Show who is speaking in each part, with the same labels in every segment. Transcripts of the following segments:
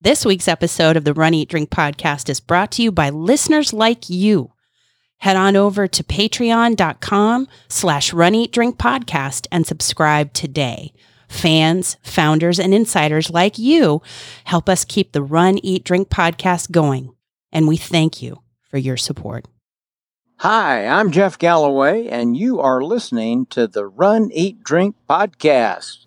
Speaker 1: This week's episode of the Run Eat Drink podcast is brought to you by listeners like you. Head on over to patreon.com slash run eat drink podcast and subscribe today. Fans, founders, and insiders like you help us keep the Run Eat Drink podcast going. And we thank you for your support.
Speaker 2: Hi, I'm Jeff Galloway, and you are listening to the Run, Eat, Drink podcast.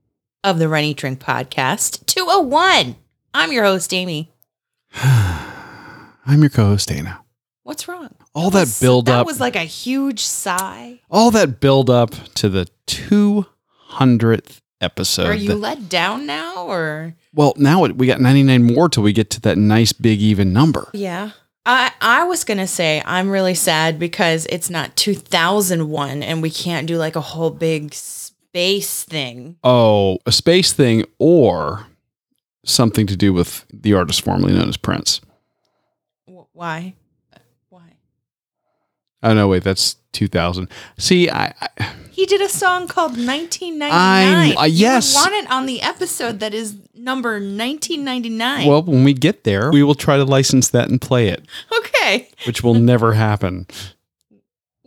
Speaker 1: of the Run Eat Drink podcast. 201. I'm your host, Amy.
Speaker 3: I'm your co-host Dana.
Speaker 1: What's wrong?
Speaker 3: All that,
Speaker 1: was-
Speaker 3: build
Speaker 1: That was like a huge sigh.
Speaker 3: all that build up to the 200th episode.
Speaker 1: Are you
Speaker 3: that-
Speaker 1: let down now or?
Speaker 3: well, now it, we got 99 more till we get to that nice big even number.
Speaker 1: Yeah. I, I was going to say I'm really sad because it's not 2001 and we can't do like a whole big space thing.
Speaker 3: Oh, a space thing or something to do with the artist formerly known as Prince.
Speaker 1: Why? Why?
Speaker 3: Oh no, wait, that's 2000. See, I, I
Speaker 1: He did a song called 1999.
Speaker 3: I'm- uh, yes.
Speaker 1: You want it on the episode that is number 1999.
Speaker 3: well, when we get there, we will try to license that and play it,
Speaker 1: okay.
Speaker 3: which will never happen.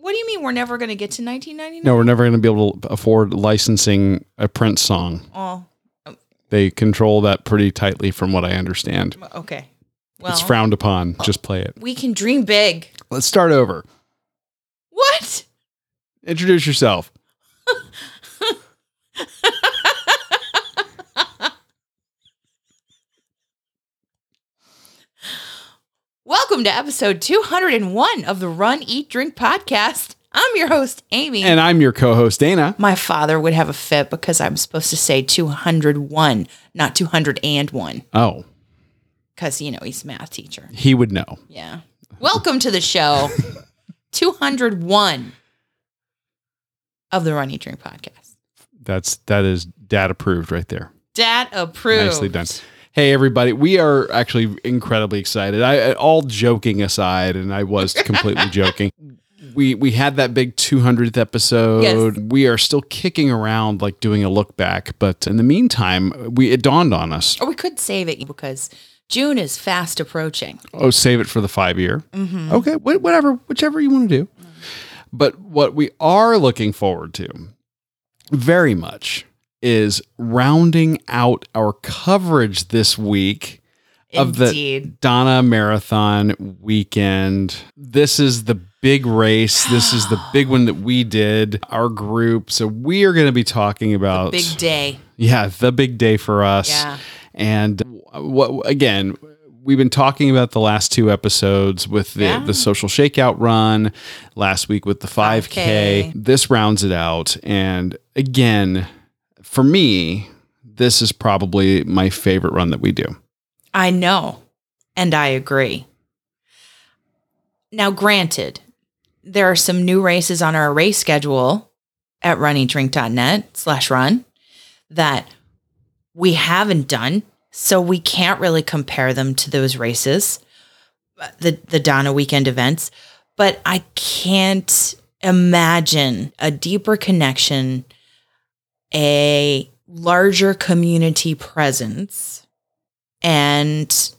Speaker 1: What do you mean we're never going to get to 1999?
Speaker 3: No, we're never going to be able to afford licensing a Prince song.
Speaker 1: Oh,
Speaker 3: They control that pretty tightly, from what I understand.
Speaker 1: okay. Well,
Speaker 3: it's frowned upon. Uh, Just play it.
Speaker 1: we can dream big.
Speaker 3: Let's start over.
Speaker 1: What?
Speaker 3: Introduce yourself.
Speaker 1: Welcome to episode 201 of the Run, Eat, Drink podcast. I'm your host, Amy.
Speaker 3: And I'm your co host, Dana.
Speaker 1: my father would have a fit because I'm supposed to say 201, not 201,
Speaker 3: Oh,
Speaker 1: because, you know, he's a math teacher.
Speaker 3: he would know.
Speaker 1: Yeah. Welcome to the show, 201 of the Run, Eat, Drink podcast.
Speaker 3: That's that is dad approved right there.
Speaker 1: Dad approved.
Speaker 3: Nicely done. Hey everybody, we are actually incredibly excited. I all joking aside, and I was completely joking. We we had that big 200th episode.
Speaker 1: Yes.
Speaker 3: We are still kicking around like doing a look back, but in the meantime, we it dawned on us.
Speaker 1: Or we could save it because June is fast approaching.
Speaker 3: Oh, save it for the five year.
Speaker 1: Mm-hmm.
Speaker 3: Okay, wh- whatever, whichever you want to do. But what we are looking forward to very much is rounding out our coverage this week of the. Donna Marathon weekend. This is the big race. This is the big one that we did, our group. So we are going to be talking about
Speaker 1: Big day.
Speaker 3: yeah, the big day for us.
Speaker 1: Yeah.
Speaker 3: And what again, we've been talking about the last two episodes with the,
Speaker 1: Yeah.
Speaker 3: the social shakeout run, last week with the 5K.
Speaker 1: 5K.
Speaker 3: This rounds it out. And again, for me, this is probably my favorite run that we do.
Speaker 1: I know. And I agree. Now, granted, there are some new races on our race schedule at runeatdrink.net slash run that we haven't done. So we can't really compare them to those races, the, the Donna weekend events. But I can't imagine a deeper connection, a larger community presence and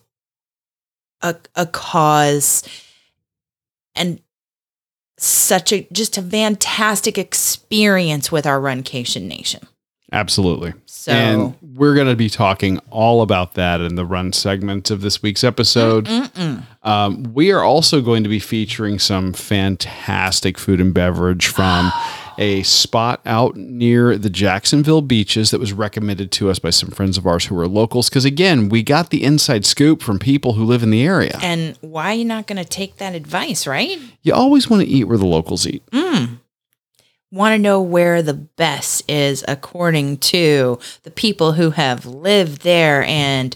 Speaker 1: a, a cause and such a just a fantastic experience with our runcation nation
Speaker 3: Absolutely.
Speaker 1: so
Speaker 3: And we're going to be talking all about that in the run segment of this week's episode. Um, we are also going to be featuring some fantastic food and beverage from a spot out near the Jacksonville beaches that was recommended to us by some friends of ours who are locals. Because again, we got the inside scoop from people who live in the area.
Speaker 1: and why are you not going to take that advice right
Speaker 3: You always want to eat where the locals eat.
Speaker 1: mm. want to know where the best is according to the people who have lived there and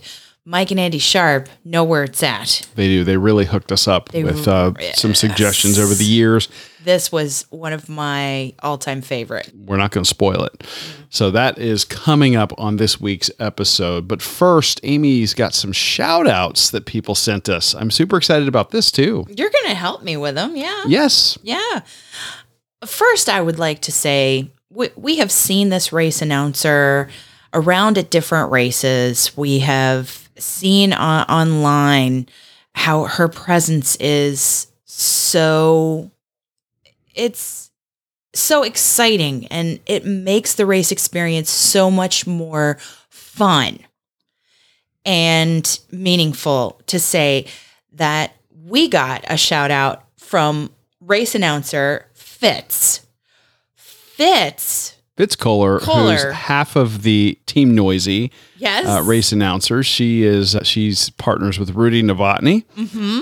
Speaker 1: Mike and Andy Sharp know where it's at.
Speaker 3: They do. They really hooked us up
Speaker 1: They
Speaker 3: with uh, some suggestions over the years.
Speaker 1: This was one of my all-time favorite.
Speaker 3: We're not going to spoil it. So that is coming up on this week's episode. But first, Amy's got some shout outs that people sent us. I'm super excited about this too.
Speaker 1: You're going to help me with them, yeah.
Speaker 3: Yes.
Speaker 1: Yeah. First, I would like to say we, we have seen this race announcer around at different races. We have seen on, online how her presence is so it's so exciting and it makes the race experience so much more fun and meaningful to say that we got a shout out from race announcer Fitz. Fitz,
Speaker 3: Fitz Koehler,
Speaker 1: Koehler.
Speaker 3: who's half of the Team Noisy
Speaker 1: yes,
Speaker 3: uh, race announcer. She is she's partners with Rudy Novotny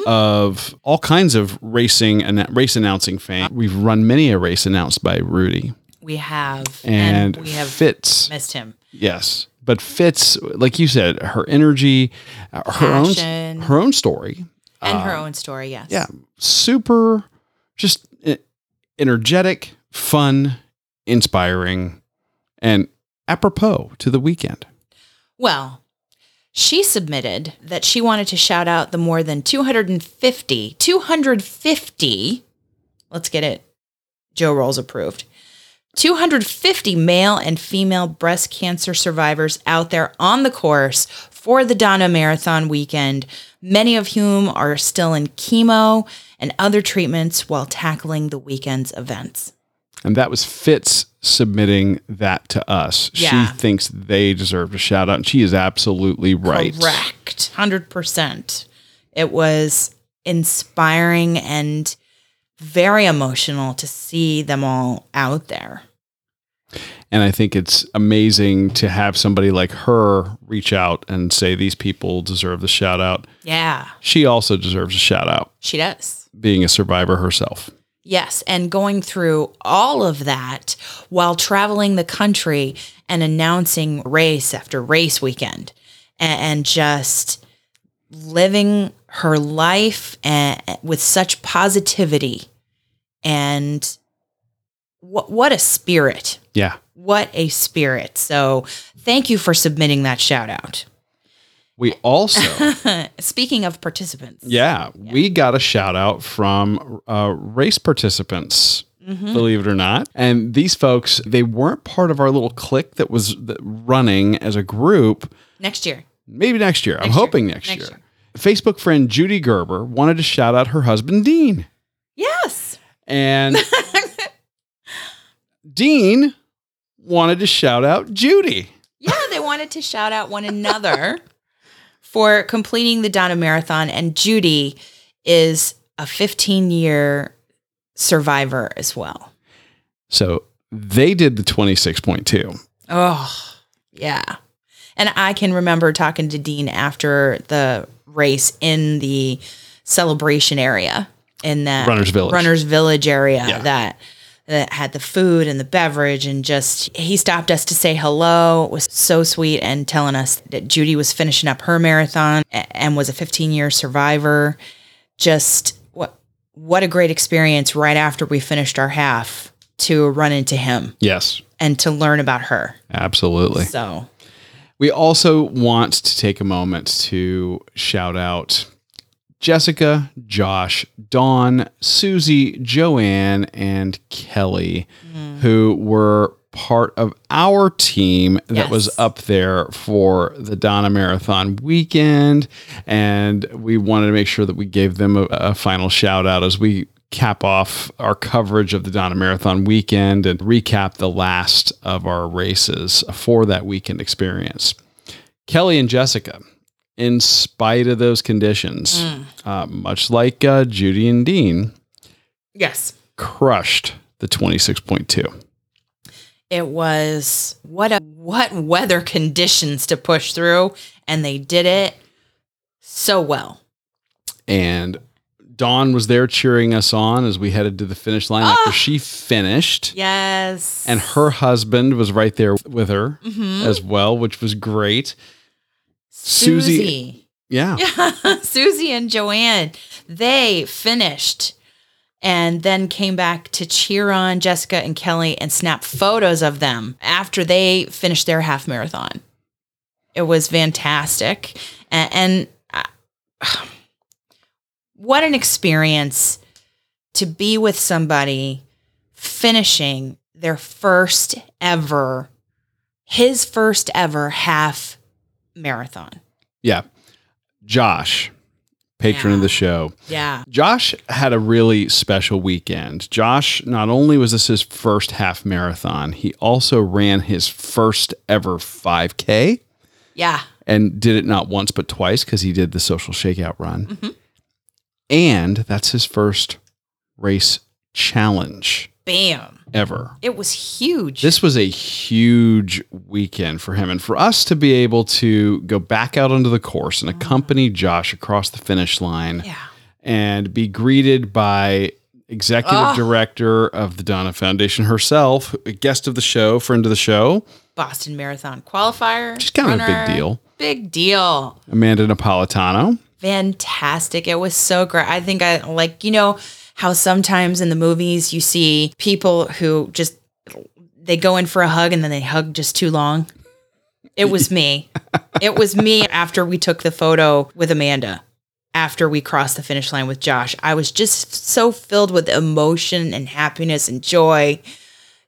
Speaker 3: of all kinds of racing and race announcing fame. We've run many a race announced by Rudy
Speaker 1: we have,
Speaker 3: and,
Speaker 1: and we have
Speaker 3: Fitz.
Speaker 1: missed him.
Speaker 3: Yes, but Fitz, like you said, her energy, uh, her own her own story.
Speaker 1: And her own story, yes.
Speaker 3: Yeah, super, just energetic, fun, inspiring, and apropos to the weekend.
Speaker 1: Well, she submitted that she wanted to shout out the more than 250, 250, let's get it, Joe Rolls approved, 250 male and female breast cancer survivors out there on the course for the Donna Marathon weekend, many of whom are still in chemo and other treatments while tackling the weekend's events.
Speaker 3: And that was Fitz submitting that to us.
Speaker 1: Yeah.
Speaker 3: She thinks they deserve a shout out, and she is absolutely right.
Speaker 1: Correct. 100%. It was inspiring and very emotional to see them all out there.
Speaker 3: And I think it's amazing to have somebody like her reach out and say these people deserve the shout out.
Speaker 1: Yeah,
Speaker 3: She also deserves a shout out,
Speaker 1: she does.
Speaker 3: being a survivor herself.
Speaker 1: Yes, and going through all of that while traveling the country and announcing race after race weekend and, just living her life and, with such positivity and what what a spirit.
Speaker 3: Yeah.
Speaker 1: What a spirit. So, thank you for submitting that shout out.
Speaker 3: We also,
Speaker 1: Speaking of participants.
Speaker 3: yeah, we got a shout out from uh, race participants.
Speaker 1: Mhm.
Speaker 3: believe it or not. And these folks, they weren't part of our little clique that was running as a group.
Speaker 1: Next year.
Speaker 3: Maybe next year. I'm
Speaker 1: year.
Speaker 3: hoping next,
Speaker 1: Next
Speaker 3: year.
Speaker 1: year.
Speaker 3: Facebook friend Judy Gerber wanted to shout out her husband, Dean.
Speaker 1: Yes.
Speaker 3: And Dean wanted to shout out Judy.
Speaker 1: Yeah, they wanted to shout out one another for completing the Donna Marathon. And Judy is a 15 year survivor as well.
Speaker 3: So they did the 26.2.
Speaker 1: Oh, yeah. And I can remember talking to Dean after the race in the celebration area in that
Speaker 3: Runners Village.
Speaker 1: Runners Village area
Speaker 3: Yeah.
Speaker 1: that that had the food and the beverage and just he stopped us to say hello. It was so sweet and telling us that Judy was finishing up her marathon and was a 15 year survivor. Just what what a great experience right after we finished our half to run into him
Speaker 3: Yes,
Speaker 1: and to learn about her.
Speaker 3: absolutely.
Speaker 1: So
Speaker 3: We also want to take a moment to shout out Jessica, Josh, Dawn, Susie, Joanne, and Kelly, mm. who were part of our team that
Speaker 1: Yes.
Speaker 3: was up there for the Donna Marathon weekend. And we wanted to make sure that we gave them a, a final shout out as we cap off our coverage of the Donna Marathon weekend and recap the last of our races for that weekend experience. Kelly and Jessica, in spite of those conditions, uh, much like uh, Judy and Dean,
Speaker 1: yes,
Speaker 3: crushed the 26.2.
Speaker 1: it was what a what weather conditions to push through, and they did it so well.
Speaker 3: And Dawn was there cheering us on as we headed to the finish line after she finished.
Speaker 1: Yes.
Speaker 3: And her husband was right there with her
Speaker 1: Mhm.
Speaker 3: as well, which was great. Susie-
Speaker 1: Susie.
Speaker 3: Yeah.
Speaker 1: Yeah. Susie and Joanne, they finished and then came back to cheer on Jessica and Kelly and snap photos of them after they finished their half marathon. It was fantastic. And, and uh, what an experience to be with somebody finishing their first ever, his first ever half marathon.
Speaker 3: Yeah. Josh, patron of the show.
Speaker 1: Yeah.
Speaker 3: Josh had a really special weekend. Josh, not only was this his first half marathon, he also ran his first ever 5K
Speaker 1: Yeah.
Speaker 3: and did it not once but twice because he did the social shakeout run.
Speaker 1: Mhm.
Speaker 3: And that's his first race challenge
Speaker 1: Bam.
Speaker 3: ever.
Speaker 1: It was huge.
Speaker 3: This was a huge weekend for him. And for us to be able to go back out onto the course and accompany Josh across the finish line
Speaker 1: yeah.
Speaker 3: and be greeted by executive
Speaker 1: Ah.
Speaker 3: director of the Donna Foundation herself, a guest of the show, friend of the show,
Speaker 1: Boston Marathon qualifier.
Speaker 3: Just kind of a big deal.
Speaker 1: Big deal.
Speaker 3: Amanda Napolitano.
Speaker 1: Fantastic. It was so great. I think I like, you know, how sometimes in the movies you see people who just they go in for a hug and then they hug just too long. It was me. it was me after we took the photo with Amanda. After we crossed the finish line with Josh, I was just so filled with emotion and happiness and joy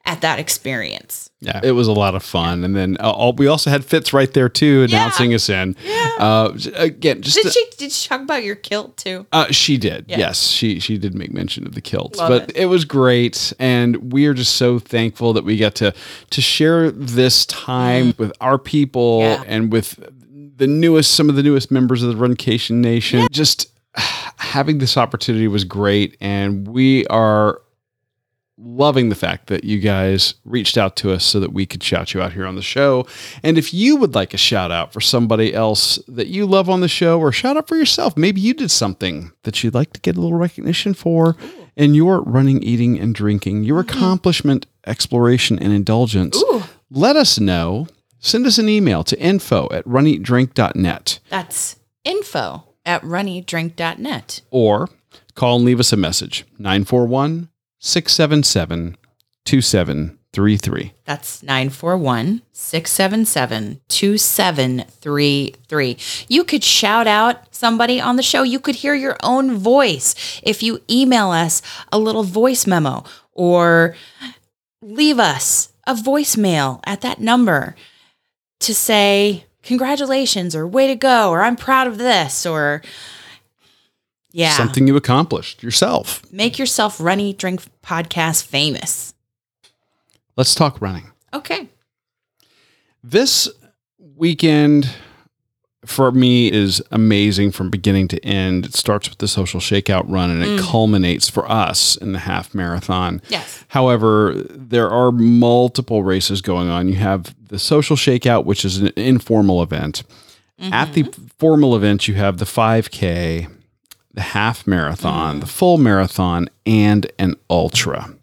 Speaker 1: at that experience.
Speaker 3: Yeah, it was a lot of fun. And then uh, all, we also had Fitz right there too, announcing us in.
Speaker 1: Yeah.
Speaker 3: Uh, again, just
Speaker 1: Did
Speaker 3: to-
Speaker 1: she did she talk about your kilt too?
Speaker 3: Uh, she did.
Speaker 1: Yeah.
Speaker 3: Yes, she she did make mention of the kilts,
Speaker 1: Love
Speaker 3: but
Speaker 1: it.
Speaker 3: it. was great, and we are just so thankful that we get to to share this time with our people
Speaker 1: Mm. Yeah.
Speaker 3: and with the newest some of the newest members of the Runcation Nation. Just having this opportunity was great, and we are loving the fact that you guys reached out to us so that we could shout you out here on the show. And if you would like a shout out for somebody else that you love on the show or shout out for yourself, maybe you did something that you'd like to get a little recognition for in your running, eating, and drinking, your mm-hmm. accomplishment, exploration, and indulgence,
Speaker 1: Ooh.
Speaker 3: let us know. Send us an email to info at runeatdrink.net
Speaker 1: That's info at runeatdrink.net.
Speaker 3: or call and leave us a message 941 677 2733.
Speaker 1: That's 941 677 2733. You could shout out somebody on the show. You could hear your own voice if you email us a little voice memo or leave us a voicemail at that number to say, Congratulations, or way to go, or I'm proud of this, or yeah.
Speaker 3: Something you accomplished yourself.
Speaker 1: Make yourself Run Eat Drink Podcast famous.
Speaker 3: Let's talk running.
Speaker 1: Okay.
Speaker 3: This weekend for me is amazing from beginning to end. It starts with the social shakeout run and it mm. culminates for us in the half marathon.
Speaker 1: Yes.
Speaker 3: However, there are multiple races going on. You have the social shakeout, which is an informal event. At the mm-hmm. formal event, you have the 5K, the half marathon, the mm. full marathon, and an ultra.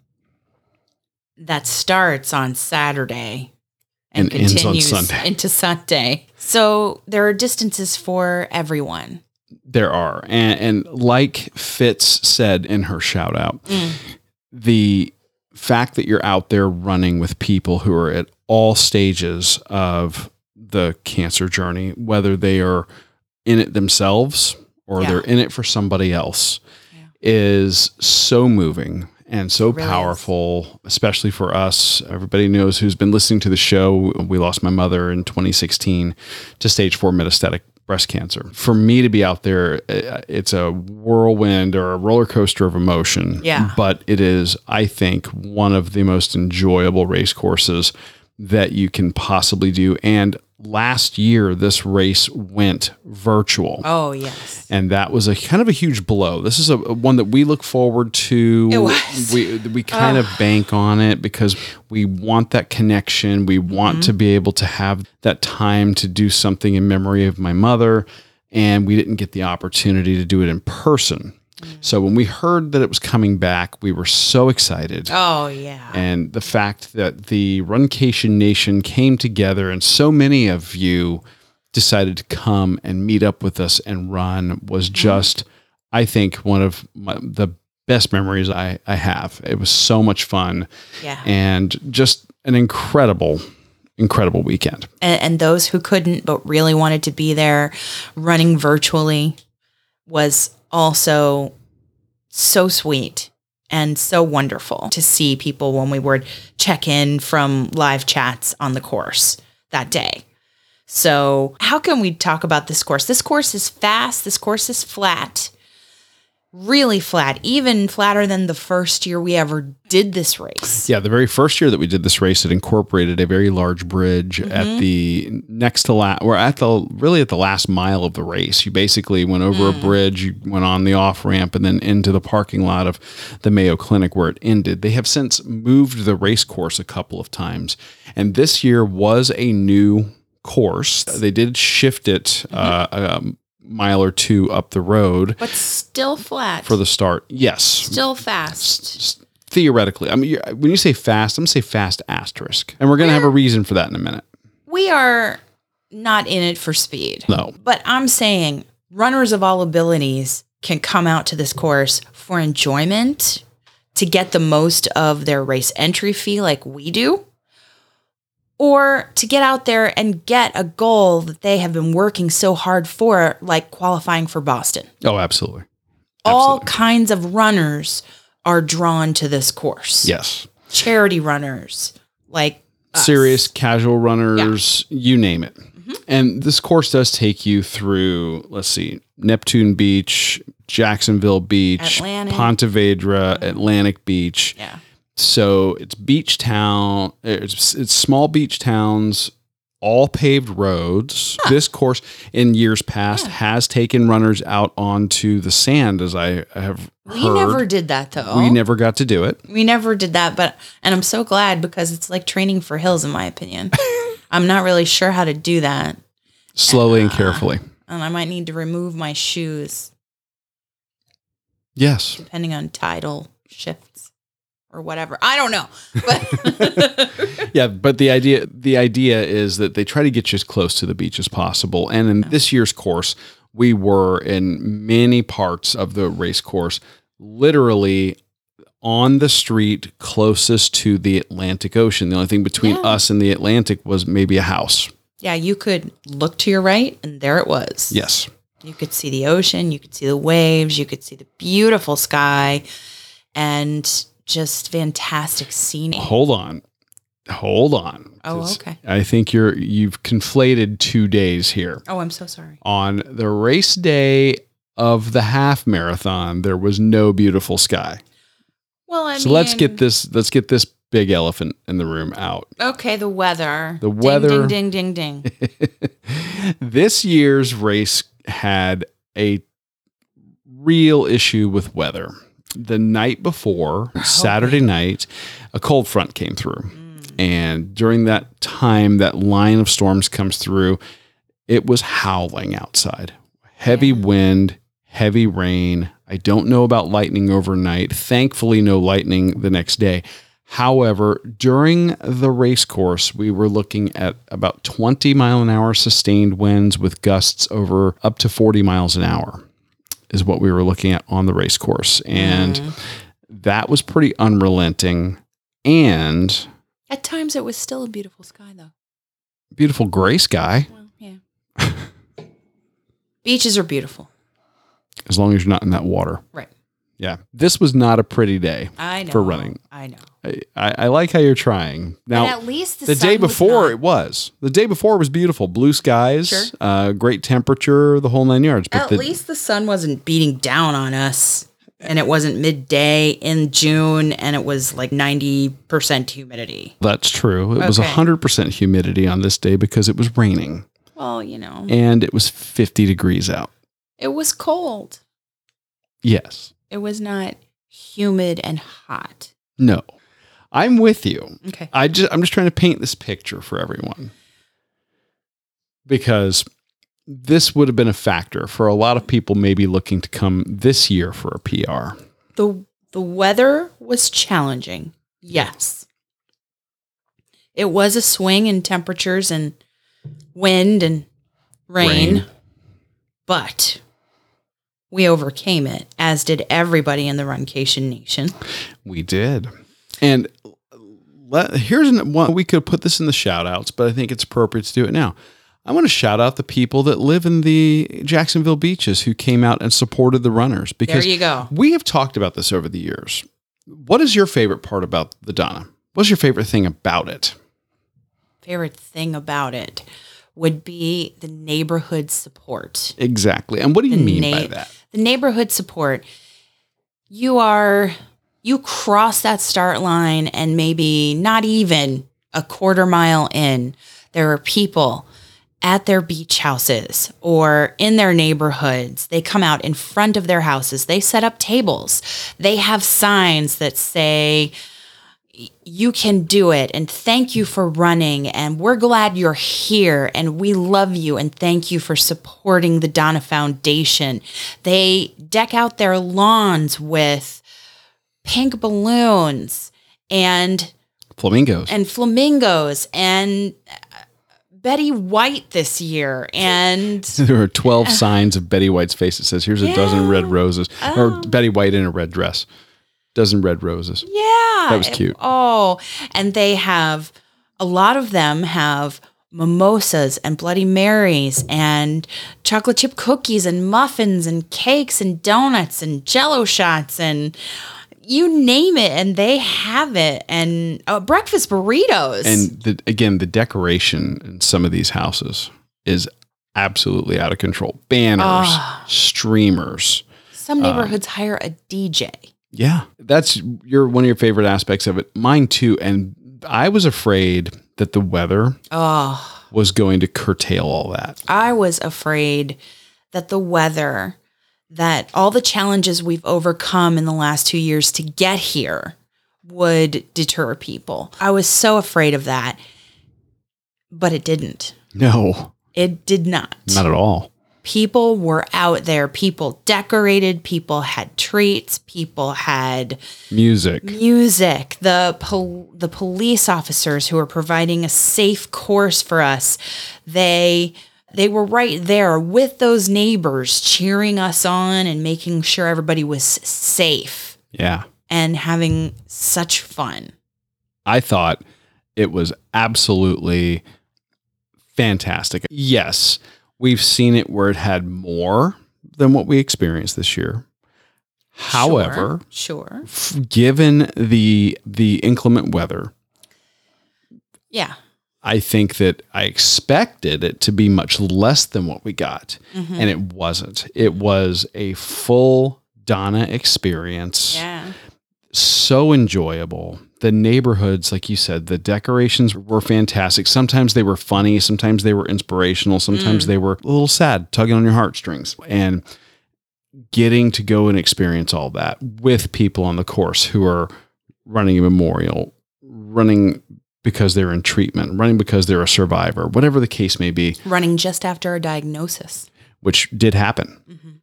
Speaker 1: that starts on Saturday
Speaker 3: And ends on Sunday.
Speaker 1: into Sunday. So there are distances for everyone.
Speaker 3: There are. And, and like Fitz said in her shout out, mm. the fact that you're out there running with people who are at all stages of the cancer journey, whether they are in it themselves or
Speaker 1: Yeah.
Speaker 3: they're in it for somebody else,
Speaker 1: Yeah.
Speaker 3: is so moving and so
Speaker 1: really is.
Speaker 3: powerful, especially for us. Everybody knows who's been listening to the show. We lost my mother in 2016 to stage four metastatic breast cancer. For me to be out there, uh, it's a whirlwind or a roller coaster of emotion.
Speaker 1: Yeah.
Speaker 3: But it is, I think, one of the most enjoyable race courses that you can possibly do. And last year, this race went virtual.
Speaker 1: Oh, yes.
Speaker 3: And that was a kind of a huge blow. This is a, a one that we look forward to.
Speaker 1: It was.
Speaker 3: We we kind of bank on it because we want that connection. We want mm-hmm. to be able to have that time to do something in memory of my mother, and we didn't get the opportunity to do it in person. So when we heard that it was coming back, we were so excited.
Speaker 1: Oh yeah.
Speaker 3: And the fact that the Runcation Nation came together and so many of you decided to come and meet up with us and run was mm-hmm. just, I think, one of my, the best memories I, I have. It was so much fun
Speaker 1: yeah.
Speaker 3: and just an incredible, incredible weekend.
Speaker 1: and, and those who couldn't but really wanted to be there running virtually was also so sweet and so wonderful to see people when we would check in from live chats on the course that day. So, how can we talk about this course? This course is fast, this course is flat. Really flat, even flatter than the first year we ever did this race.
Speaker 3: Yeah, the very first year that we did this race, it incorporated a very large bridge
Speaker 1: Mm-hmm.
Speaker 3: at the next to last. We're at the really at the last mile of the race. You basically went over
Speaker 1: Mm.
Speaker 3: a bridge, you went on the off ramp, and then into the parking lot of the Mayo Clinic where it ended. They have since moved the race course a couple of times, and this year was a new course. They did shift it uh,
Speaker 1: Mm-hmm.
Speaker 3: Mile or two up the road
Speaker 1: But still flat.
Speaker 3: for the start. Yes,
Speaker 1: still fast.
Speaker 3: s- theoretically. I mean, when you say fast, I'm gonna say fast asterisk, and we're gonna have a reason for that in a minute.
Speaker 1: we are not in it for speed.
Speaker 3: No,
Speaker 1: But I'm saying runners of all abilities can come out to this course for enjoyment, to get the most of their race entry fee like we do, or to get out there and get a goal that they have been working so hard for, like qualifying for Boston.
Speaker 3: oh, absolutely,
Speaker 1: All
Speaker 3: Absolutely.
Speaker 1: kinds of runners are drawn to this course.
Speaker 3: yes.
Speaker 1: Charity runners, like us.
Speaker 3: Serious casual runners, you name it.
Speaker 1: Mm-hmm.
Speaker 3: And this course does take you through. Let's see, Neptune Beach, Jacksonville Beach,
Speaker 1: Atlantic.
Speaker 3: Ponte Vedra, Atlantic Beach.
Speaker 1: Yeah.
Speaker 3: So it's beach town. It's, it's small beach towns, all paved roads. This course in years past has taken runners out onto the sand, as I have
Speaker 1: We
Speaker 3: heard.
Speaker 1: never did that though.
Speaker 3: we never got to do it.
Speaker 1: We never did that, but and I'm so glad because it's like training for hills, in my opinion. I'm not really sure how to do that,
Speaker 3: Slowly and uh, carefully.
Speaker 1: and I might need to remove my shoes
Speaker 3: Yes.
Speaker 1: depending on tidal shifts or whatever. I don't know, but
Speaker 3: Yeah, but the idea the idea is that they try to get you as close to the beach as possible. And in this year's course, we were in many parts of the race course literally on the street closest to the Atlantic Ocean. The only thing between
Speaker 1: Yeah.
Speaker 3: us and the Atlantic was maybe a house.
Speaker 1: yeah, you could look to your right, and there it was.
Speaker 3: Yes.
Speaker 1: you could see the ocean, you could see the waves, you could see the beautiful sky, and just fantastic scenery.
Speaker 3: Hold on. Hold on.
Speaker 1: Oh, okay.
Speaker 3: I think you're you've conflated two days here.
Speaker 1: Oh, I'm so sorry.
Speaker 3: on the race day of the half marathon, there was no beautiful sky.
Speaker 1: Well, I
Speaker 3: so let's get this let's get this big elephant in the room out.
Speaker 1: Okay, the weather.
Speaker 3: The weather.
Speaker 1: Ding, Ding, ding, ding, ding.
Speaker 3: this year's race had a real issue with weather. The night before, oh, Saturday night, a cold front came through. And during that time, that line of storms comes through, it was howling outside. Heavy wind, heavy rain. I don't know about lightning overnight. Thankfully, no lightning the next day. However, during the race course, we were looking at about 20 mile an hour sustained winds with gusts over up to 40 miles an hour, is what we were looking at on the race course. And mm. that was pretty unrelenting and
Speaker 1: At times, it was still a beautiful sky, though.
Speaker 3: beautiful gray sky,
Speaker 1: Well, yeah. Beaches are beautiful.
Speaker 3: as long as you're not in that water.
Speaker 1: Right.
Speaker 3: Yeah. This was not a pretty day.
Speaker 1: I know.
Speaker 3: For running.
Speaker 1: I know.
Speaker 3: I, I, I like how you're trying. Now,
Speaker 1: but at least the,
Speaker 3: the
Speaker 1: sun
Speaker 3: day
Speaker 1: was
Speaker 3: before
Speaker 1: not-
Speaker 3: it was the day before was beautiful blue skies
Speaker 1: Sure.
Speaker 3: uh, great temperature the whole nine yards but
Speaker 1: At
Speaker 3: the,
Speaker 1: least the sun wasn't beating down on us. And it wasn't midday in June and it was like 90% humidity.
Speaker 3: that's true it was
Speaker 1: Okay.
Speaker 3: 100% humidity on this day because it was raining
Speaker 1: Well, you know,
Speaker 3: and it was 50 degrees out
Speaker 1: it was cold.
Speaker 3: yes
Speaker 1: It was not humid and hot.
Speaker 3: no i'm with you
Speaker 1: Okay.
Speaker 3: i just i'm just trying to paint this picture for everyone because this would have been a factor for a lot of people maybe looking to come this year for a PR.
Speaker 1: The the weather was challenging. Yes. It was a swing in temperatures and wind and rain,
Speaker 3: Rain.
Speaker 1: but we overcame it, as did everybody in the Runcation Nation.
Speaker 3: We did. And let, here's an, one we could put this in the shout outs, but I think it's appropriate to do it now. I want to shout out the people that live in the Jacksonville beaches who came out and supported the runners because
Speaker 1: you go.
Speaker 3: we have talked about this over the years. What is your favorite part about the Donna? What's your favorite thing about it?
Speaker 1: Favorite thing about it would be the neighborhood support.
Speaker 3: Exactly. And what do you
Speaker 1: the
Speaker 3: mean
Speaker 1: na-
Speaker 3: by that?
Speaker 1: The neighborhood support. You are you cross that start line and maybe not even a quarter mile in, there are people at their beach houses or in their neighborhoods. They come out in front of their houses. They set up tables. They have signs that say you can do it and thank you for running and we're glad you're here and we love you and thank you for supporting the Donna Foundation. They deck out their lawns with pink balloons and
Speaker 3: Flamingos.
Speaker 1: and flamingos and uh, Betty White this year and
Speaker 3: there are 12 signs of Betty White's face that says, here's a dozen red
Speaker 1: Yeah.
Speaker 3: roses. Or Betty White in a red dress. Dozen red roses.
Speaker 1: Yeah.
Speaker 3: That was cute.
Speaker 1: Oh, and they have a lot of them have mimosas and Bloody Marys and chocolate chip cookies and muffins and cakes and donuts and jello shots and you name it and they have it and uh, breakfast burritos.
Speaker 3: And the, again, the decoration in some of these houses is absolutely out of control. Banners,
Speaker 1: Ah.
Speaker 3: streamers.
Speaker 1: some neighborhoods hire a DJ.
Speaker 3: Yeah, that's your one of your favorite aspects of it. Mine too. And I was afraid that the weather
Speaker 1: Oh,
Speaker 3: was going to curtail all that.
Speaker 1: I was afraid that the weather, that all the challenges we've overcome in the last two years to get here would deter people. I was so afraid of that, but it didn't.
Speaker 3: No,
Speaker 1: It did not.
Speaker 3: not at all.
Speaker 1: People were out there. People decorated. People had treats. People had
Speaker 3: Music.
Speaker 1: music. The pol- the police officers who were providing a safe course for us, they they were right there with those neighbors cheering us on and making sure everybody was safe
Speaker 3: Yeah.
Speaker 1: and having such fun.
Speaker 3: I thought it was absolutely fantastic. Yes, we've seen it where it had more than what we experienced this year. However,
Speaker 1: sure.
Speaker 3: f- given the the inclement weather,
Speaker 1: Yeah.
Speaker 3: I think that I expected it to be much less than what we got,
Speaker 1: Mm-hmm.
Speaker 3: and it wasn't. It was a full Donna experience
Speaker 1: Yeah.
Speaker 3: so enjoyable. The neighborhoods, like you said, the decorations were fantastic. Sometimes they were funny, sometimes they were inspirational, sometimes they were a little sad, tugging on your heartstrings. And getting to go and experience all that with people on the course who are running a memorial, running because they're in treatment, running because they're a survivor, whatever the case may be,
Speaker 1: Running just after a diagnosis.
Speaker 3: which did happen.
Speaker 1: Mhm.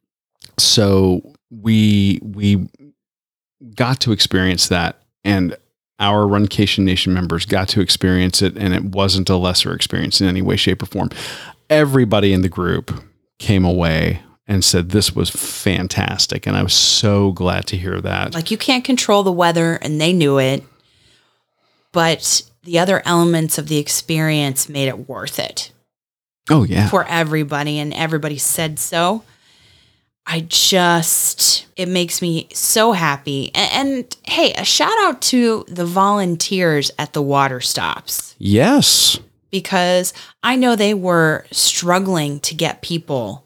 Speaker 3: So we we got to experience that and our Runcation Nation members got to experience it and it wasn't a lesser experience in any way, shape, or form. Everybody in the group came away and said this was fantastic. And I was so glad to hear that.
Speaker 1: Like you can't control the weather and they knew it, but the other elements of the experience made it worth it
Speaker 3: oh yeah.
Speaker 1: for everybody and everybody said so. I just it makes me so happy. And, and hey, a shout out to the volunteers at the water stops
Speaker 3: yes.
Speaker 1: because I know they were struggling to get people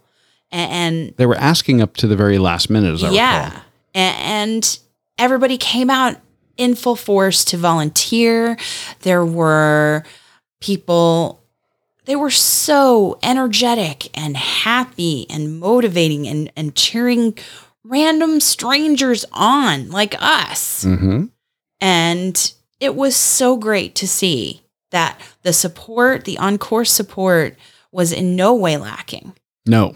Speaker 1: and, and
Speaker 3: They were asking up to the very last minute, as I
Speaker 1: yeah.
Speaker 3: recall.
Speaker 1: And everybody came out in full force to volunteer. There were people, they were so energetic and happy and motivating and, and cheering random strangers on like us.
Speaker 3: Mm-hmm.
Speaker 1: And it was so great to see that the support, the encore support, was in no way lacking.
Speaker 3: No.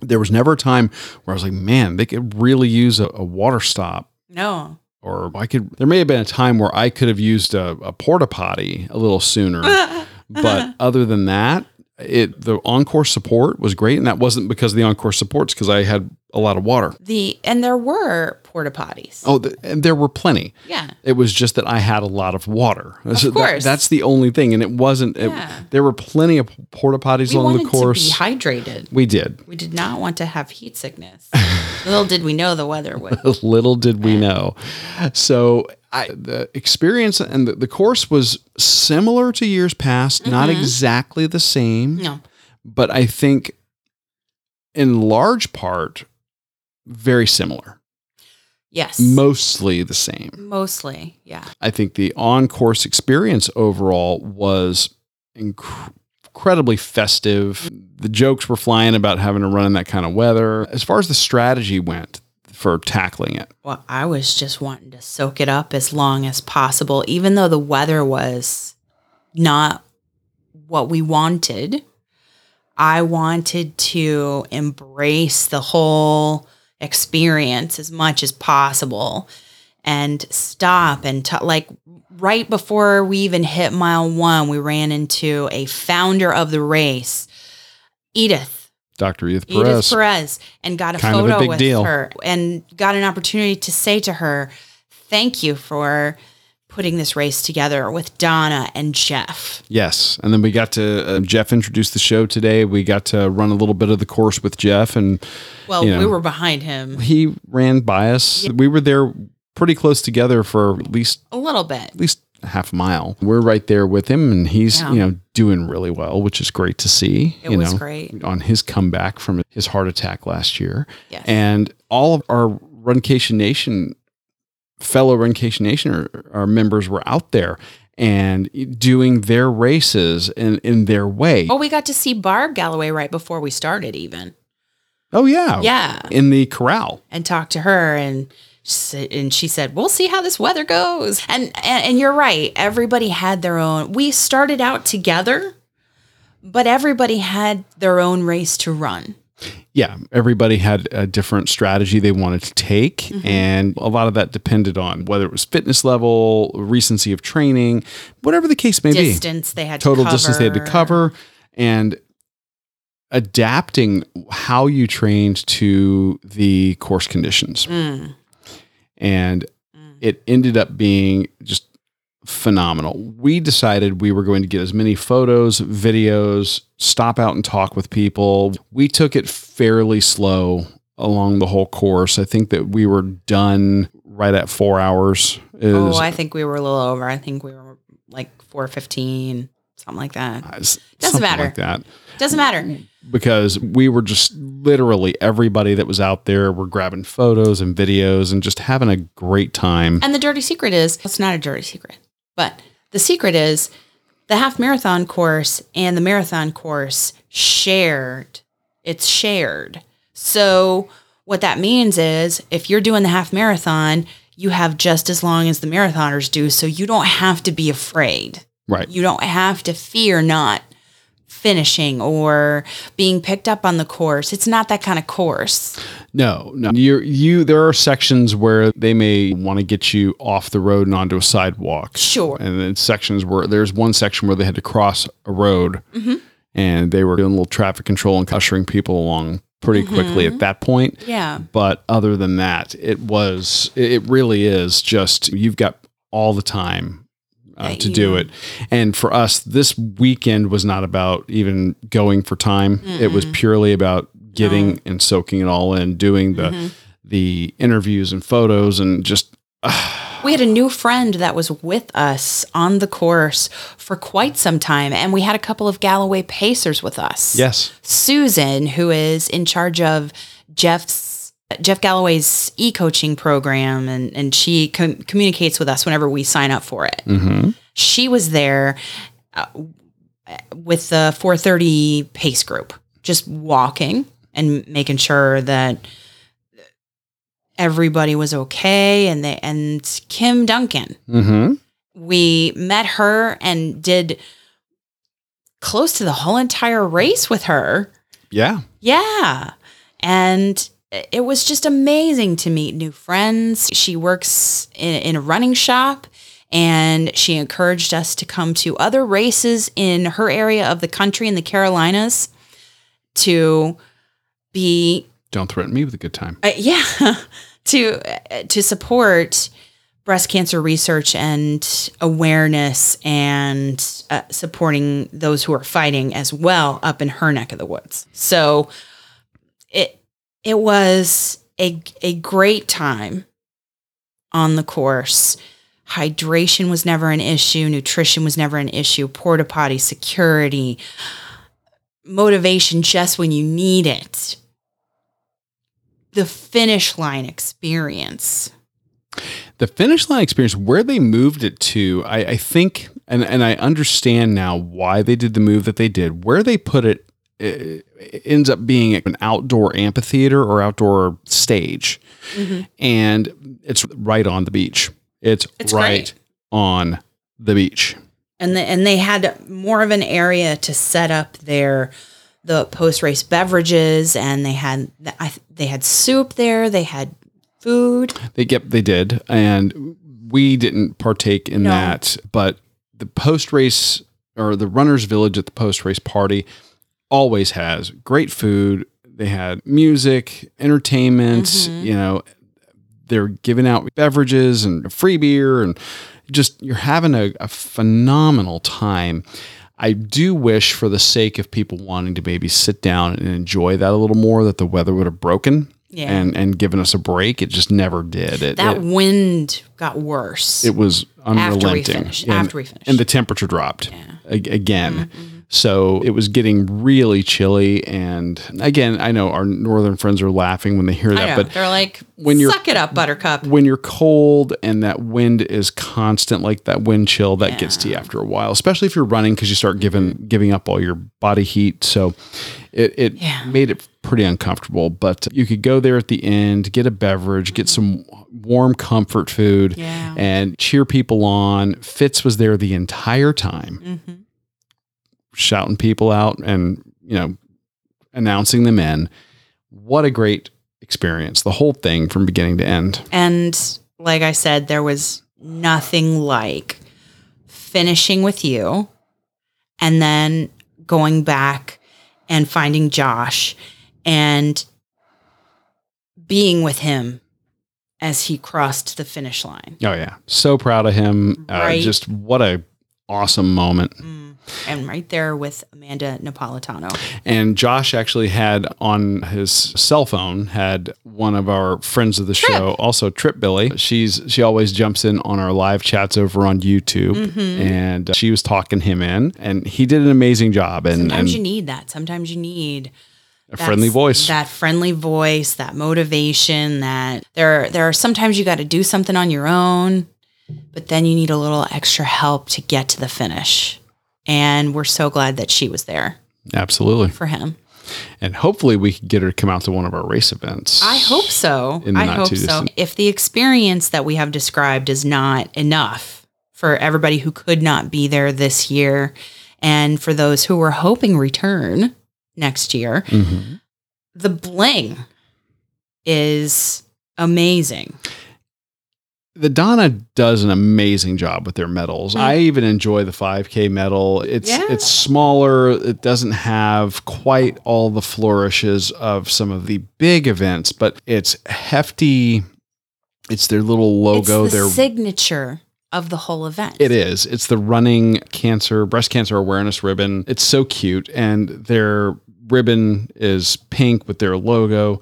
Speaker 3: There was never a time where I was like, man, they could really use a, a water stop.
Speaker 1: No.
Speaker 3: Or I could, there may have been a time where I could have used a, a porta potty a little sooner. but other than that, it the encore support was great. And that wasn't because of the encore supports, because I had a lot of water.
Speaker 1: The and there were porta potties.
Speaker 3: Oh, th- and there were plenty.
Speaker 1: Yeah.
Speaker 3: It was just that I had a lot of water. Of
Speaker 1: course.
Speaker 3: that's the only thing. And it wasn't, it-
Speaker 1: Yeah.
Speaker 3: there were plenty of porta potties
Speaker 1: We
Speaker 3: along the course.
Speaker 1: to be hydrated.
Speaker 3: we did.
Speaker 1: We did not want to have heat sickness. Little did we know the weather would.
Speaker 3: Little did we know. So I, the experience and the, the course was similar to years past, not mm-hmm. exactly the same,
Speaker 1: No.
Speaker 3: but I think in large part, very similar,
Speaker 1: Yes.
Speaker 3: mostly the same.
Speaker 1: Mostly. Yeah.
Speaker 3: I think the on course experience overall was inc- incredibly festive. The jokes were flying about having to run in that kind of weather. As far as the strategy went for tackling it,
Speaker 1: Well, I was just wanting to soak it up as long as possible, even though the weather was not what we wanted. I wanted to embrace the whole experience as much as possible and stop and t- like right before we even hit mile one, we ran into a founder of the race, Edith.
Speaker 3: Dr. Edith
Speaker 1: Edith
Speaker 3: Perez.
Speaker 1: Perez and got a
Speaker 3: Kind a
Speaker 1: photo
Speaker 3: big
Speaker 1: with
Speaker 3: deal.
Speaker 1: her and got an opportunity to say to her, "Thank you for putting this race together with Donna and Jeff."
Speaker 3: Yes, and then we got to uh, Jeff introduced the show today. We got to run a little bit of the course with Jeff, and
Speaker 1: Well,
Speaker 3: You know.
Speaker 1: we were behind him
Speaker 3: he ran by us. We were there pretty close together for at least
Speaker 1: a little bit.
Speaker 3: at least a half mile. We're right there with him, and he's
Speaker 1: Yeah.
Speaker 3: you know doing really well, which is great to see.
Speaker 1: It
Speaker 3: you
Speaker 1: was
Speaker 3: know,
Speaker 1: great.
Speaker 3: on his comeback from his heart attack last year,
Speaker 1: Yes.
Speaker 3: and all of our Runcation Nation fellow Runcation Nation our, our members were out there and doing their races in in their way.
Speaker 1: oh, we got to see Barb Galloway right before we started, even.
Speaker 3: Oh yeah,
Speaker 1: Yeah,
Speaker 3: in the corral.
Speaker 1: and talked to her and. And she said, "We'll see how this weather goes." And, and and you're right. Everybody had their own. We started out together, but everybody had their own race to run.
Speaker 3: yeah, everybody had a different strategy they wanted to take.
Speaker 1: Mm-hmm.
Speaker 3: And a lot of that depended on whether it was fitness level, recency of training, whatever the case may be.
Speaker 1: distance they had
Speaker 3: Total
Speaker 1: to
Speaker 3: distance they had to cover and adapting how you trained to the course conditions.
Speaker 1: Mm,
Speaker 3: And
Speaker 1: mm.
Speaker 3: it ended up being just phenomenal. We decided we were going to get as many photos, videos, stop out and talk with people. We took it fairly slow along the whole course. I think that we were done right at four hours. Is
Speaker 1: Oh, I think we were a little over. I think we were like four fifteen, something like that.
Speaker 3: s-
Speaker 1: Doesn't matter.
Speaker 3: like that.
Speaker 1: Doesn't matter.
Speaker 3: Because we were just literally everybody that was out there were grabbing photos and videos and just having a great time.
Speaker 1: And the dirty secret is it's not a dirty secret, but the secret is the half marathon course and the marathon course shared. It's shared. So what that means is if you're doing the half marathon, you have just as long as the marathoners do. So you don't have to be afraid.
Speaker 3: Right.
Speaker 1: You don't have to fear not finishing or being picked up on the course. It's not that kind of course.
Speaker 3: No, no. You you there are sections where they may want to get you off the road and onto a sidewalk.
Speaker 1: Sure.
Speaker 3: And then sections where there's one section where they had to cross a road
Speaker 1: Mm-hmm.
Speaker 3: and they were doing a little traffic control and ushering people along pretty quickly
Speaker 1: Mm-hmm.
Speaker 3: at that point.
Speaker 1: Yeah.
Speaker 3: But other than that, it was it really is just you've got all the time uh,
Speaker 1: Yeah,
Speaker 3: to do it. And for us, this weekend was not about even going for time. It was purely about getting and soaking it all in, doing the
Speaker 1: Mm-hmm.
Speaker 3: the interviews and photos, and just
Speaker 1: We had a new friend that was with us on the course for quite some time, and we had a couple of Galloway Pacers with us.
Speaker 3: yes,
Speaker 1: Susan, who is in charge of Jeff's Jeff Galloway's e-coaching program, and and she com- communicates with us whenever we sign up for it.
Speaker 3: hmm
Speaker 1: She was there uh, with the 430 pace group, just walking and making sure that everybody was okay, and they and Kim Duncan
Speaker 3: hmm
Speaker 1: we met her and did close to the whole entire race with her
Speaker 3: Yeah.
Speaker 1: Yeah. And it was just amazing to meet new friends. She works in, in a running shop and she encouraged us to come to other races in her area of the country in the Carolinas to be
Speaker 3: Don't threaten me with a good time.
Speaker 1: uh, yeah to uh, to support breast cancer research and awareness and uh, supporting those who are fighting as well up in her neck of the woods. So it it was a a great time on the course. Hydration was never an issue, nutrition was never an issue, porta potty security, motivation just when you need it the finish line experience.
Speaker 3: The finish line experience, where they moved it to, I, I think, and, and I understand now why they did the move that they did. Where they put it, it ends up being an outdoor amphitheater or outdoor stage. Mm-hmm. And it's right on the beach. It's,
Speaker 1: It's
Speaker 3: right
Speaker 1: great.
Speaker 3: on the beach.
Speaker 1: And the, and they had more of an area to set up their the post race beverages and they had I, they had soup there, they had food.
Speaker 3: They get they did, and we didn't partake in
Speaker 1: No.
Speaker 3: that. But the post race or the runners village at the post race party always has great food. They had music, entertainment.
Speaker 1: Mhm.
Speaker 3: You know, they're giving out beverages and free beer, and just you're having a, a phenomenal time. I do wish, for the sake of people wanting to maybe sit down and enjoy that a little more, that the weather would have broken
Speaker 1: Yeah.
Speaker 3: and and given us a break. It just never did. It,
Speaker 1: that
Speaker 3: it,
Speaker 1: wind got worse.
Speaker 3: it was
Speaker 1: after we
Speaker 3: unrelenting.
Speaker 1: finished.
Speaker 3: And,
Speaker 1: after we finished.
Speaker 3: and the temperature dropped a- again.
Speaker 1: Mm-hmm.
Speaker 3: So it was getting really chilly. And again, I know our northern friends are laughing when they hear that,
Speaker 1: know.
Speaker 3: but
Speaker 1: They're like,
Speaker 3: when you're-
Speaker 1: suck it up, Buttercup.
Speaker 3: when you're cold and that wind is constant, like that wind chill, that gets to you after a while, especially if you're running because you start giving giving up all your body heat. So it, it
Speaker 1: Yeah.
Speaker 3: made it pretty uncomfortable. But you could go there at the end, get a beverage, get some warm comfort food,
Speaker 1: Yeah.
Speaker 3: and cheer people on. Fitz was there the entire time,
Speaker 1: Mm-hmm.
Speaker 3: Shouting people out and you know announcing them in. What a great experience! The whole thing from beginning to end.
Speaker 1: And like I said, there was nothing like finishing with you and then going back and finding Josh and being with him as he crossed the finish line.
Speaker 3: Oh yeah, so proud of him. Uh,
Speaker 1: Right.
Speaker 3: just what a awesome moment.
Speaker 1: And right there with Amanda Napolitano.
Speaker 3: And Josh actually had on his cell phone had one of our friends of the show, also Trip Billy. She's she always jumps in on our live chats over on YouTube,
Speaker 1: Mm-hmm.
Speaker 3: and uh, she was talking him in, and he did an amazing job. And,
Speaker 1: Sometimes
Speaker 3: and
Speaker 1: you need that. Sometimes you need
Speaker 3: a friendly voice.
Speaker 1: That friendly voice, that motivation, that there there are sometimes you got to do something on your own, but then you need a little extra help to get to the finish. And we're so glad that she was there
Speaker 3: Absolutely,
Speaker 1: for him.
Speaker 3: and hopefully we could get her to come out to one of our race events.
Speaker 1: I hope so. I hope so.
Speaker 3: distant-
Speaker 1: If the experience that we have described is not enough for everybody who could not be there this year and for those who were hoping return next year,
Speaker 3: Mhm.
Speaker 1: the bling is amazing.
Speaker 3: The Donna does an amazing job with their medals. Mm. I even enjoy the 5K medal. It's
Speaker 1: Yeah.
Speaker 3: it's smaller. It doesn't have quite all the flourishes of some of the big events, but it's hefty. It's their little logo.
Speaker 1: it's the
Speaker 3: their
Speaker 1: signature of the whole event.
Speaker 3: it is. It's the running cancer, breast cancer awareness ribbon. It's so cute. And their ribbon is pink with their logo.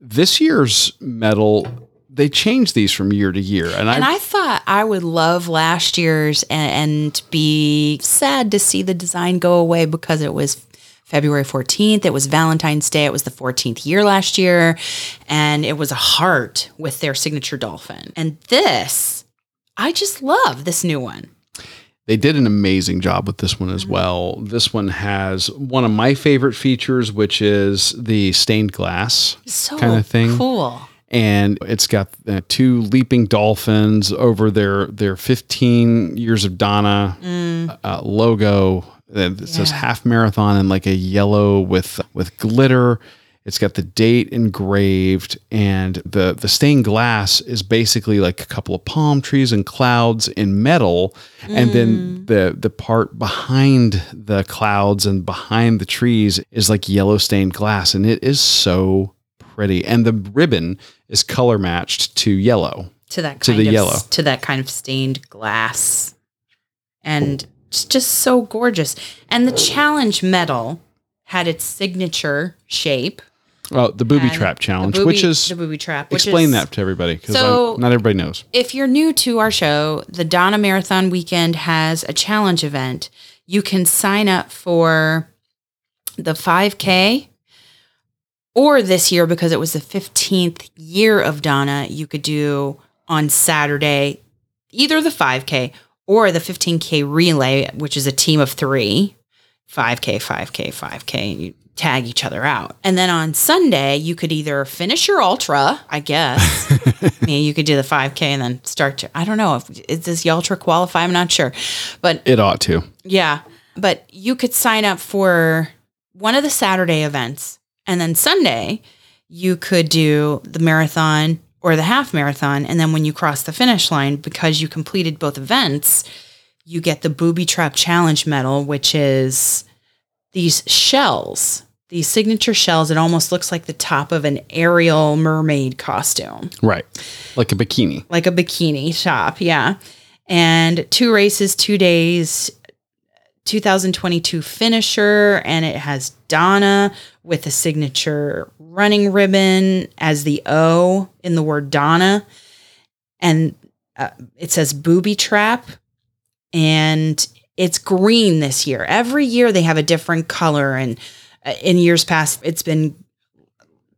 Speaker 3: This year's medal, they change these from year to year. And,
Speaker 1: And
Speaker 3: I,
Speaker 1: I thought I would love last year's and, and be sad to see the design go away because it was February 14th. It was Valentine's Day. It was the 14th year last year. And it was a heart with their signature dolphin. And this, I just love this new one.
Speaker 3: they did an amazing job with this one as
Speaker 1: Mm-hmm.
Speaker 3: well. This one has one of my favorite features, which is the stained glass
Speaker 1: So
Speaker 3: Kinda thing.
Speaker 1: cool.
Speaker 3: And it's got uh, two leaping dolphins over their their 15 years of Donna uh, logo. It says half marathon in like a yellow with with glitter. It's got the date engraved, and the the stained glass is basically like a couple of palm trees and clouds in metal, and then the the part behind the clouds and behind the trees is like yellow stained glass, and it is so pretty. And the ribbon is color matched to yellow.
Speaker 1: to that
Speaker 3: To the
Speaker 1: of
Speaker 3: yellow.
Speaker 1: to that kind of stained glass and it's just so gorgeous and the challenge medal had its signature shape
Speaker 3: Oh, the booby trap challenge,
Speaker 1: booby-
Speaker 3: which is
Speaker 1: the booby trap which
Speaker 3: explain
Speaker 1: is-
Speaker 3: that to everybody because
Speaker 1: So-
Speaker 3: not everybody knows.
Speaker 1: if you're new to our show the donna marathon weekend has a challenge event you can sign up for the 5k or this year because it was the 15th year of donna you could do on saturday either the 5k or the 15k relay which is a team of three 5k 5k 5k and you tag each other out and then on sunday you could either finish your ultra i guess I mean, you could do the 5K and then start to, I don't know if is this the ultra qualify? I'm not sure. But
Speaker 3: It ought to.
Speaker 1: yeah, but you could sign up for one of the Saturday events and then Sunday you could do the marathon or the half marathon. And then when you cross the finish line, because you completed both events, you get the booby trap challenge medal, which is these shells, these signature shells. It almost looks like the top of an Ariel mermaid costume
Speaker 3: Right. Like a bikini.
Speaker 1: like a bikini shop. Yeah. And two races, two days, 2022 finisher. And it has Donna with a signature running ribbon as the O in the word Donna. And uh, it says booby trap. And it's green this year. Every year they have a different color. And uh, in years past, it's been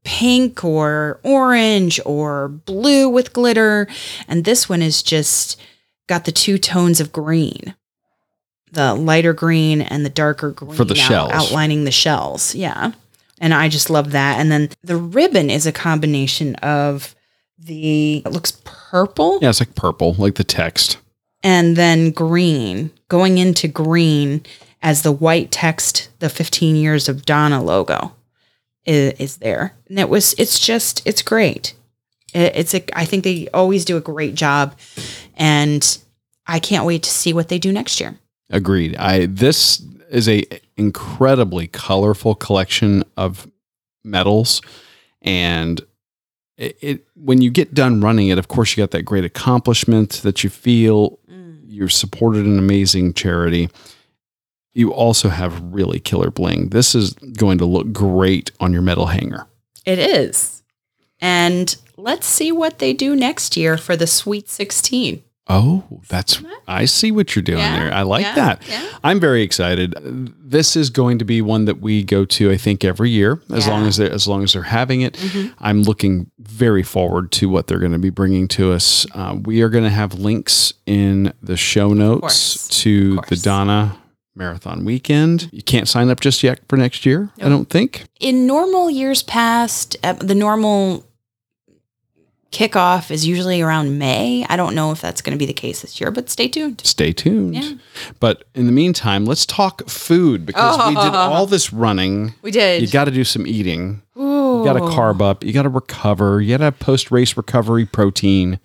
Speaker 1: pink or orange or blue with glitter. And this one is just got the two tones of green the lighter green and the darker green
Speaker 3: For the
Speaker 1: out-
Speaker 3: shells.
Speaker 1: outlining the shells. Yeah. And I just love that. And then the ribbon is a combination of the, it looks purple
Speaker 3: Yeah, it's like purple, like the text.
Speaker 1: and then green, going into green as the white text, the 15 years of Donna logo is, is there. And it was, it's just, it's great. It, it's a, I think they always do a great job. And I can't wait to see what they do next year.
Speaker 3: Agreed. I this is a incredibly colorful collection of medals, and it, it when you get done running it, of course, you got that great accomplishment that you feel mm. you're supported an amazing charity. You also have really killer bling. This is going to look great on your medal hanger.
Speaker 1: It is. And let's see what they do next year for the Sweet 16.
Speaker 3: Oh, that's I see what you're doing
Speaker 1: Yeah,
Speaker 3: there. I like
Speaker 1: yeah,
Speaker 3: that.
Speaker 1: yeah.
Speaker 3: I'm very excited. This is going to be one that we go to, I think, every year as long as they as long as they're having it.
Speaker 1: Mhm.
Speaker 3: I'm looking very forward to what they're going to be bringing to us. Uh, we are going to have links in the show notes to the. Donna Marathon weekend. You can't sign up just yet for next year. I don't think.
Speaker 1: in normal years past, uh, the normal kickoff is usually around May. I don't know if that's going to be the case this year, but stay tuned.
Speaker 3: Stay tuned.
Speaker 1: Yeah.
Speaker 3: But in the meantime, let's talk food because we did
Speaker 1: Oh.
Speaker 3: all this running.
Speaker 1: We did.
Speaker 3: You got to do some eating.
Speaker 1: Ooh.
Speaker 3: You got to carb up. You got to recover. You got to post race recovery protein.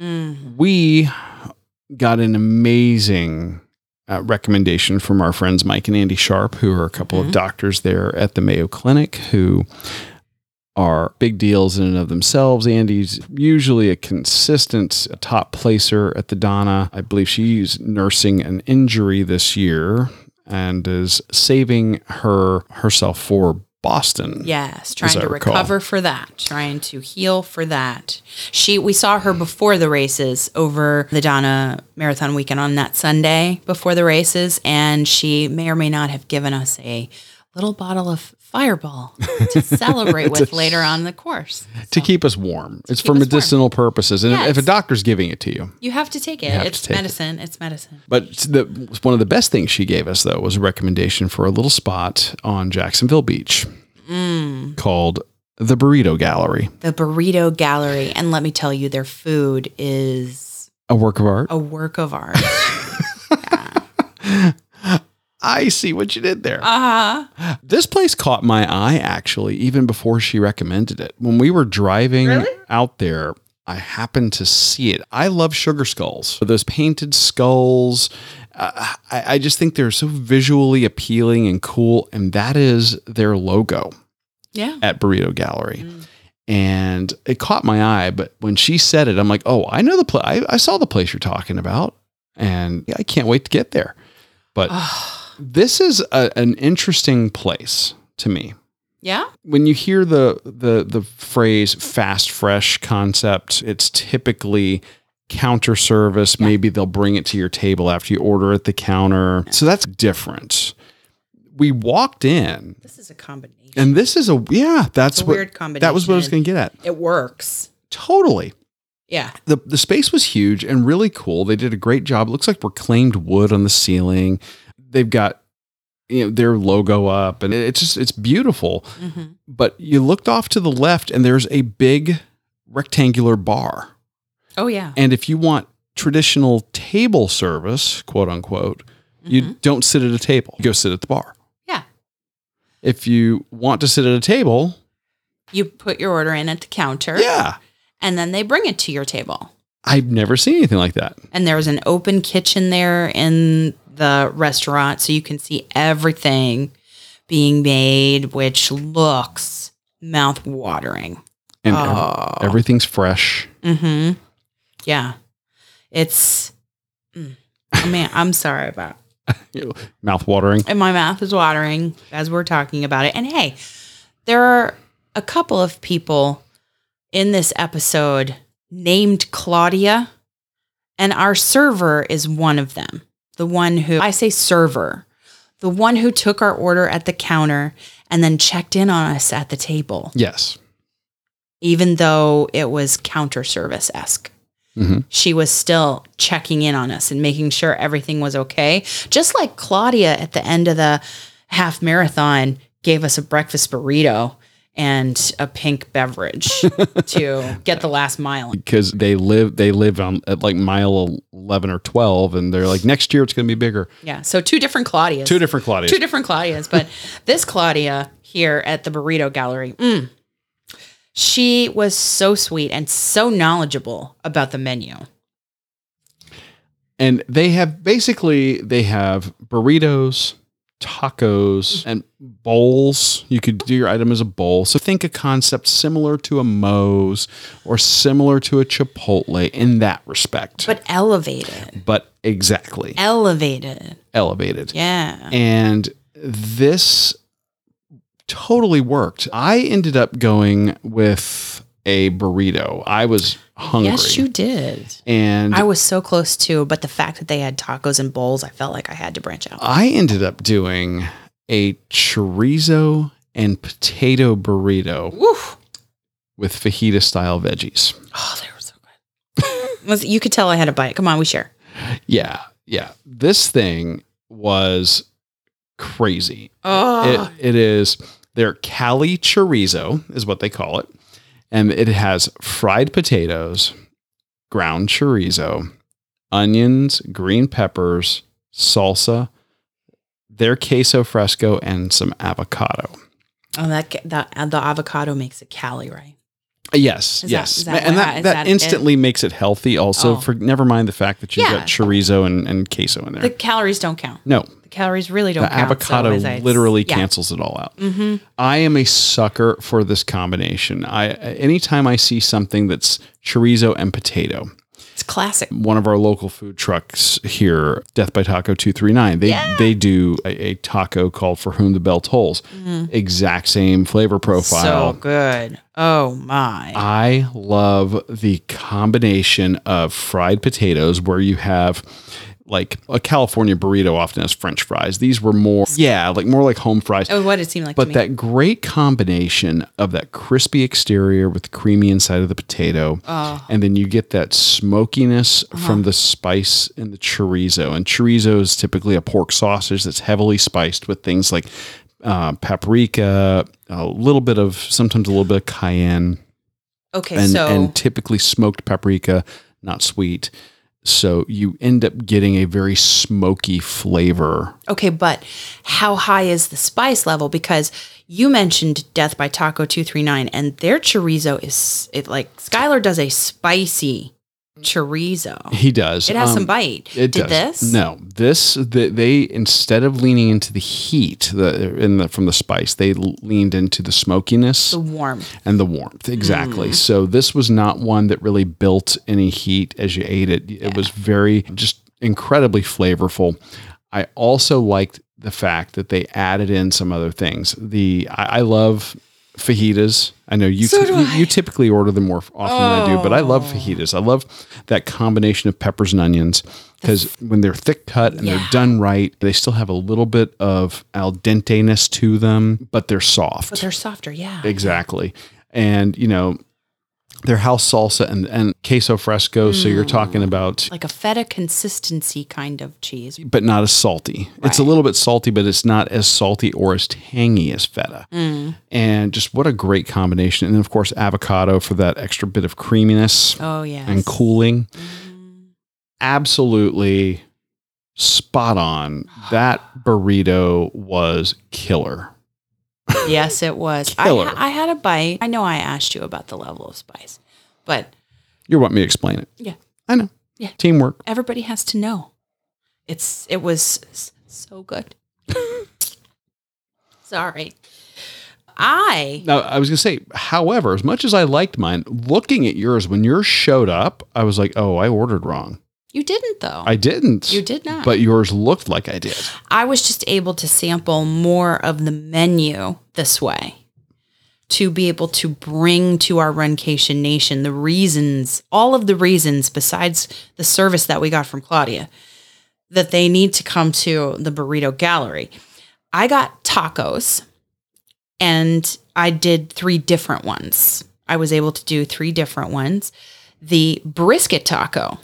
Speaker 1: Mm.
Speaker 3: We got an amazing uh, recommendation from our friends Mike and Andy Sharp, who are a couple
Speaker 1: Mhm.
Speaker 3: of doctors there at the Mayo Clinic, who are big deals in and of themselves. Andy's usually a consistent top placer at the Donna. I believe she's nursing an injury this year and is saving her herself for Boston.
Speaker 1: Yes, trying to
Speaker 3: recall.
Speaker 1: recover for that, trying to heal for that. She we saw her before the races over the Donna Marathon weekend on that Sunday before the races and she may or may not have given us a little bottle of Fireball to celebrate with later on in the course.
Speaker 3: to keep us warm. It's for
Speaker 1: us warm.
Speaker 3: medicinal purposes. And if a
Speaker 1: Yes.
Speaker 3: doctor's giving it to you.
Speaker 1: you have to take it. It's
Speaker 3: take it.
Speaker 1: medicine. It's medicine.
Speaker 3: But the, one of the best things she gave us, though, was a recommendation for a little spot on Jacksonville Beach
Speaker 1: Mm.
Speaker 3: called the Burrito Gallery,
Speaker 1: The Burrito Gallery. And let me tell you, their food is
Speaker 3: a work of art.
Speaker 1: a work of art.
Speaker 3: I see what you did there.
Speaker 1: uh huh.
Speaker 3: This place caught my eye actually, even before she recommended it. When we were driving
Speaker 1: Really?
Speaker 3: out there, I happened to see it. I love sugar skulls. Those painted skulls. Uh, I, I just think they're so visually appealing and cool. And that is their logo
Speaker 1: Yeah.
Speaker 3: at Burrito Gallery. And it caught my eye. But when she said it, I'm like, oh, I know the place. I, I saw the place you're talking about. And I can't wait to get there. But this is a, an interesting place to me.
Speaker 1: Yeah.
Speaker 3: When you hear the the the phrase fast fresh concept, it's typically counter service. Maybe they'll bring it to your table after you order at the counter. So that's different. We walked in
Speaker 1: This is a combination.
Speaker 3: and this is a yeah, that's
Speaker 1: a
Speaker 3: what
Speaker 1: weird combination.
Speaker 3: that was what I was going to get at.
Speaker 1: It works.
Speaker 3: Totally.
Speaker 1: Yeah.
Speaker 3: the the space was huge and really cool. They did a great job. It looks like reclaimed wood on the ceiling. They've got you know their logo up and it's just it's beautiful.
Speaker 1: Mm-hmm.
Speaker 3: But you looked off to the left and there's a big rectangular bar.
Speaker 1: Oh yeah.
Speaker 3: And if you want traditional table service, quote unquote, you don't sit at a table. You go sit at the bar.
Speaker 1: Yeah.
Speaker 3: If you want to sit at a table,
Speaker 1: You put your order in at the counter.
Speaker 3: yeah.
Speaker 1: And then they bring it to your table.
Speaker 3: I've never seen anything like that.
Speaker 1: And there's an open kitchen there in the restaurant, so you can see everything being made, which looks mouth watering.
Speaker 3: And ev-
Speaker 1: Oh.
Speaker 3: everything's fresh.
Speaker 1: Mm-hmm. Yeah. It's mm. I mean, I'm sorry about
Speaker 3: Mouth watering.
Speaker 1: and my mouth is watering as we're talking about it. And hey, there are a couple of people in this episode named Claudia, and our server is one of them. The one who I say server, the one who took our order at the counter and then checked in on us at the table,
Speaker 3: Yes.
Speaker 1: even though it was counter service esque.
Speaker 3: Mhm.
Speaker 1: She was still checking in on us and making sure everything was okay. Just like Claudia at the end of the half marathon gave us a breakfast burrito and a pink beverage to get the last mile.
Speaker 3: because they live they live on at like mile 11 or 12 and they're like next year it's going to be bigger
Speaker 1: Yeah. So two different Claudias.
Speaker 3: two different claudias
Speaker 1: two different Claudias, but this Claudia here at the Burrito Gallery, mm, she was so sweet and so knowledgeable about the menu.
Speaker 3: and they have basically they have burritos tacos and bowls you could do your item as a bowl so think a concept similar to a moe's or similar to a chipotle in that respect
Speaker 1: But elevated.
Speaker 3: but exactly
Speaker 1: Elevated.
Speaker 3: elevated
Speaker 1: Yeah.
Speaker 3: and this totally worked. I ended up going with a burrito. I was hungry.
Speaker 1: Yes, you did.
Speaker 3: and
Speaker 1: I was so close too, but the fact that they had tacos and bowls, I felt like I had to branch out.
Speaker 3: I ended up doing a chorizo and potato burrito
Speaker 1: Woof.
Speaker 3: with fajita style veggies.
Speaker 1: Oh, they were so good. Was you could tell I had a bite. Come on, we share.
Speaker 3: Yeah, yeah. This thing was crazy.
Speaker 1: Oh,
Speaker 3: It, it is their Cali chorizo is what they call it, and it has fried potatoes, ground chorizo, onions, green peppers, salsa, their queso fresco, and some avocado.
Speaker 1: oh, that that uh, the avocado makes it Cali, right?
Speaker 3: Yes,
Speaker 1: Is
Speaker 3: yes,
Speaker 1: is that
Speaker 3: and that that,
Speaker 1: that it?
Speaker 3: instantly makes it healthy. Also,
Speaker 1: Oh.
Speaker 3: for never mind the fact that you've
Speaker 1: Yeah.
Speaker 3: got chorizo and, and queso in there.
Speaker 1: The calories don't count.
Speaker 3: no,
Speaker 1: calories really don't
Speaker 3: the
Speaker 1: count.
Speaker 3: avocado
Speaker 1: so
Speaker 3: literally
Speaker 1: yeah.
Speaker 3: cancels it all out.
Speaker 1: Mm-hmm.
Speaker 3: I am a sucker for this combination. I anytime I see something that's chorizo and potato.
Speaker 1: It's classic.
Speaker 3: One of our local food trucks here, Death by Taco 239, they
Speaker 1: Yeah.
Speaker 3: they do a, a taco called For Whom the Bell Tolls. Exact same flavor profile.
Speaker 1: So good. Oh my.
Speaker 3: I love the combination of fried potatoes where you have like a California burrito often has french fries. These were more yeah, like more like home fries.
Speaker 1: oh, what it seemed like
Speaker 3: But
Speaker 1: to me.
Speaker 3: that great combination of that crispy exterior with the creamy inside of the potato,
Speaker 1: Oh.
Speaker 3: and then you get that smokiness
Speaker 1: Uh-huh.
Speaker 3: from the spice in the chorizo. And chorizo is typically a pork sausage that's heavily spiced with things like uh, paprika, a little bit of sometimes a little bit of cayenne,
Speaker 1: Okay,
Speaker 3: and
Speaker 1: so
Speaker 3: and typically smoked paprika, not sweet. So you end up getting a very smoky flavor.
Speaker 1: okay, but how high is the spice level? Because you mentioned Death by Taco two three nine, and their chorizo is it like Skylar does a spicy chorizo.
Speaker 3: He does.
Speaker 1: It has some
Speaker 3: Um,
Speaker 1: bite.
Speaker 3: It
Speaker 1: Did
Speaker 3: does.
Speaker 1: this?
Speaker 3: No, this the, they instead of leaning into the heat the in the from the spice, they leaned into the smokiness
Speaker 1: The warmth.
Speaker 3: and the warmth. Exactly.
Speaker 1: Mm.
Speaker 3: So this was not one that really built any heat as you ate it. It was very just incredibly flavorful. I also liked the fact that they added in some other things. The I, I love fajitas. I know you,
Speaker 1: So do
Speaker 3: you typically order them more often than I do, but I love oh. fajitas. I love that combination of peppers and onions because when they're thick cut and
Speaker 1: Yeah.
Speaker 3: they're done right, they still have a little bit of al dente ness to them, but they're soft.
Speaker 1: But they're softer, yeah.
Speaker 3: Exactly. And, you know, their house salsa and, and queso fresco. So you're talking about,
Speaker 1: Like a feta consistency kind of cheese.
Speaker 3: but not as salty. It's a little bit salty, but it's not as salty or as tangy as feta.
Speaker 1: Mm.
Speaker 3: And just what a great combination. And then, of course, avocado for that extra bit of creaminess
Speaker 1: Oh yeah.
Speaker 3: and cooling. Absolutely spot on. That burrito was killer.
Speaker 1: Yes, it was. I, ha- I had a bite. I know I asked you about the level of spice, but
Speaker 3: You want me to explain it?
Speaker 1: yeah,
Speaker 3: I know.
Speaker 1: Yeah.
Speaker 3: Teamwork.
Speaker 1: everybody has to know. It's it was so good. Sorry. I
Speaker 3: Now, I was going to say, however, as much as I liked mine, looking at yours, when yours showed up, I was like, oh, I ordered wrong.
Speaker 1: You didn't though.
Speaker 3: I didn't.
Speaker 1: you did not.
Speaker 3: But yours looked like I did.
Speaker 1: I was just able to sample more of the menu this way to be able to bring to our Runcation Nation the reasons, all of the reasons besides the service that we got from Claudia, that they need to come to the Burrito Gallery. I got tacos and I did three different ones. I was able to do three different ones. The brisket taco,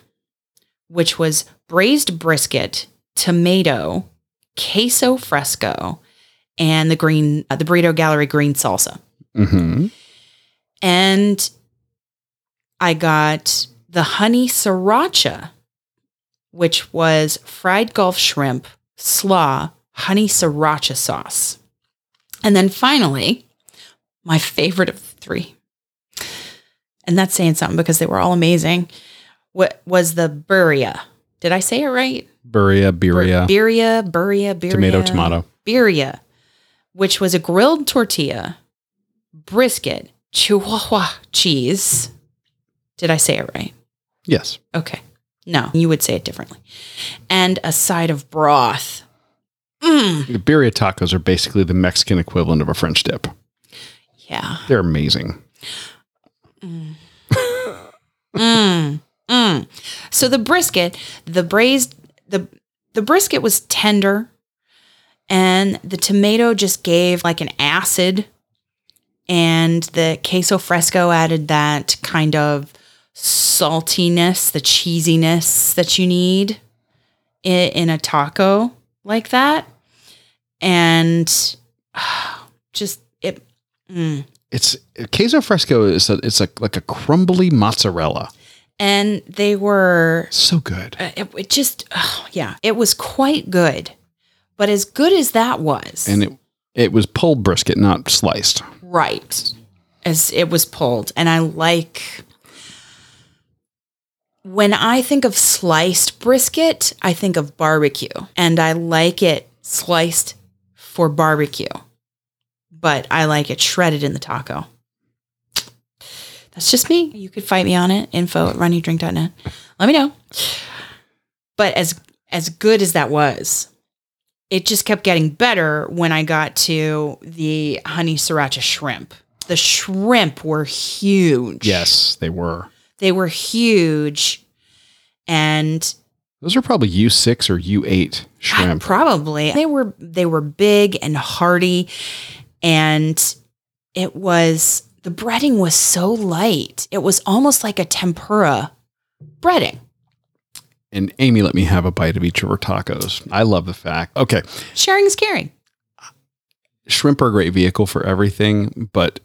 Speaker 1: which was braised brisket, tomato, queso fresco, and the green, uh, the Burrito Gallery green salsa.
Speaker 3: hmm
Speaker 1: And I got the honey sriracha, which was fried Gulf shrimp, slaw, honey sriracha sauce. And then finally, my favorite of the three, and that's saying something because they were all amazing, what was the burria. Did I say it right?
Speaker 3: Buria, birria,
Speaker 1: Birria, burria, birria.
Speaker 3: tomato, tomato.
Speaker 1: birria, which was a grilled tortilla, brisket, chihuahua cheese. Did I say it right?
Speaker 3: Yes.
Speaker 1: Okay. No, you would say it differently. And a side of broth. Mm,
Speaker 3: The birria tacos are basically the Mexican equivalent of a French dip.
Speaker 1: yeah.
Speaker 3: They're amazing.
Speaker 1: Mm, mm. So the brisket, the braised, the the brisket was tender, and the tomato just gave like an acid, and the queso fresco added that kind of saltiness, the cheesiness that you need in, in a taco like that, and just it. Mm.
Speaker 3: It's queso fresco is a, it's like like a crumbly mozzarella.
Speaker 1: And they were
Speaker 3: So good.
Speaker 1: Uh, it, it just oh, yeah it was quite good. But as good as that was
Speaker 3: And it it was pulled brisket, not sliced.
Speaker 1: right. As it was pulled. And i like when i think of sliced brisket i think of barbecue. And i like it sliced for barbecue. But i like it shredded in the taco that's just me. You could fight me on it. Info at runeatdrink.net let me know. But as as good as that was it just kept getting better when i got to the honey sriracha shrimp. The shrimp were huge.
Speaker 3: Yes, they were.
Speaker 1: they were huge. And
Speaker 3: Those are probably U six or U eight shrimp.
Speaker 1: probably they were they were big and hearty. And it was the breading was so light it was almost like a tempura breading
Speaker 3: And Amy let me have a bite of each of her tacos. I love the fact. Okay,
Speaker 1: sharing is caring
Speaker 3: shrimp are a great vehicle for everything, but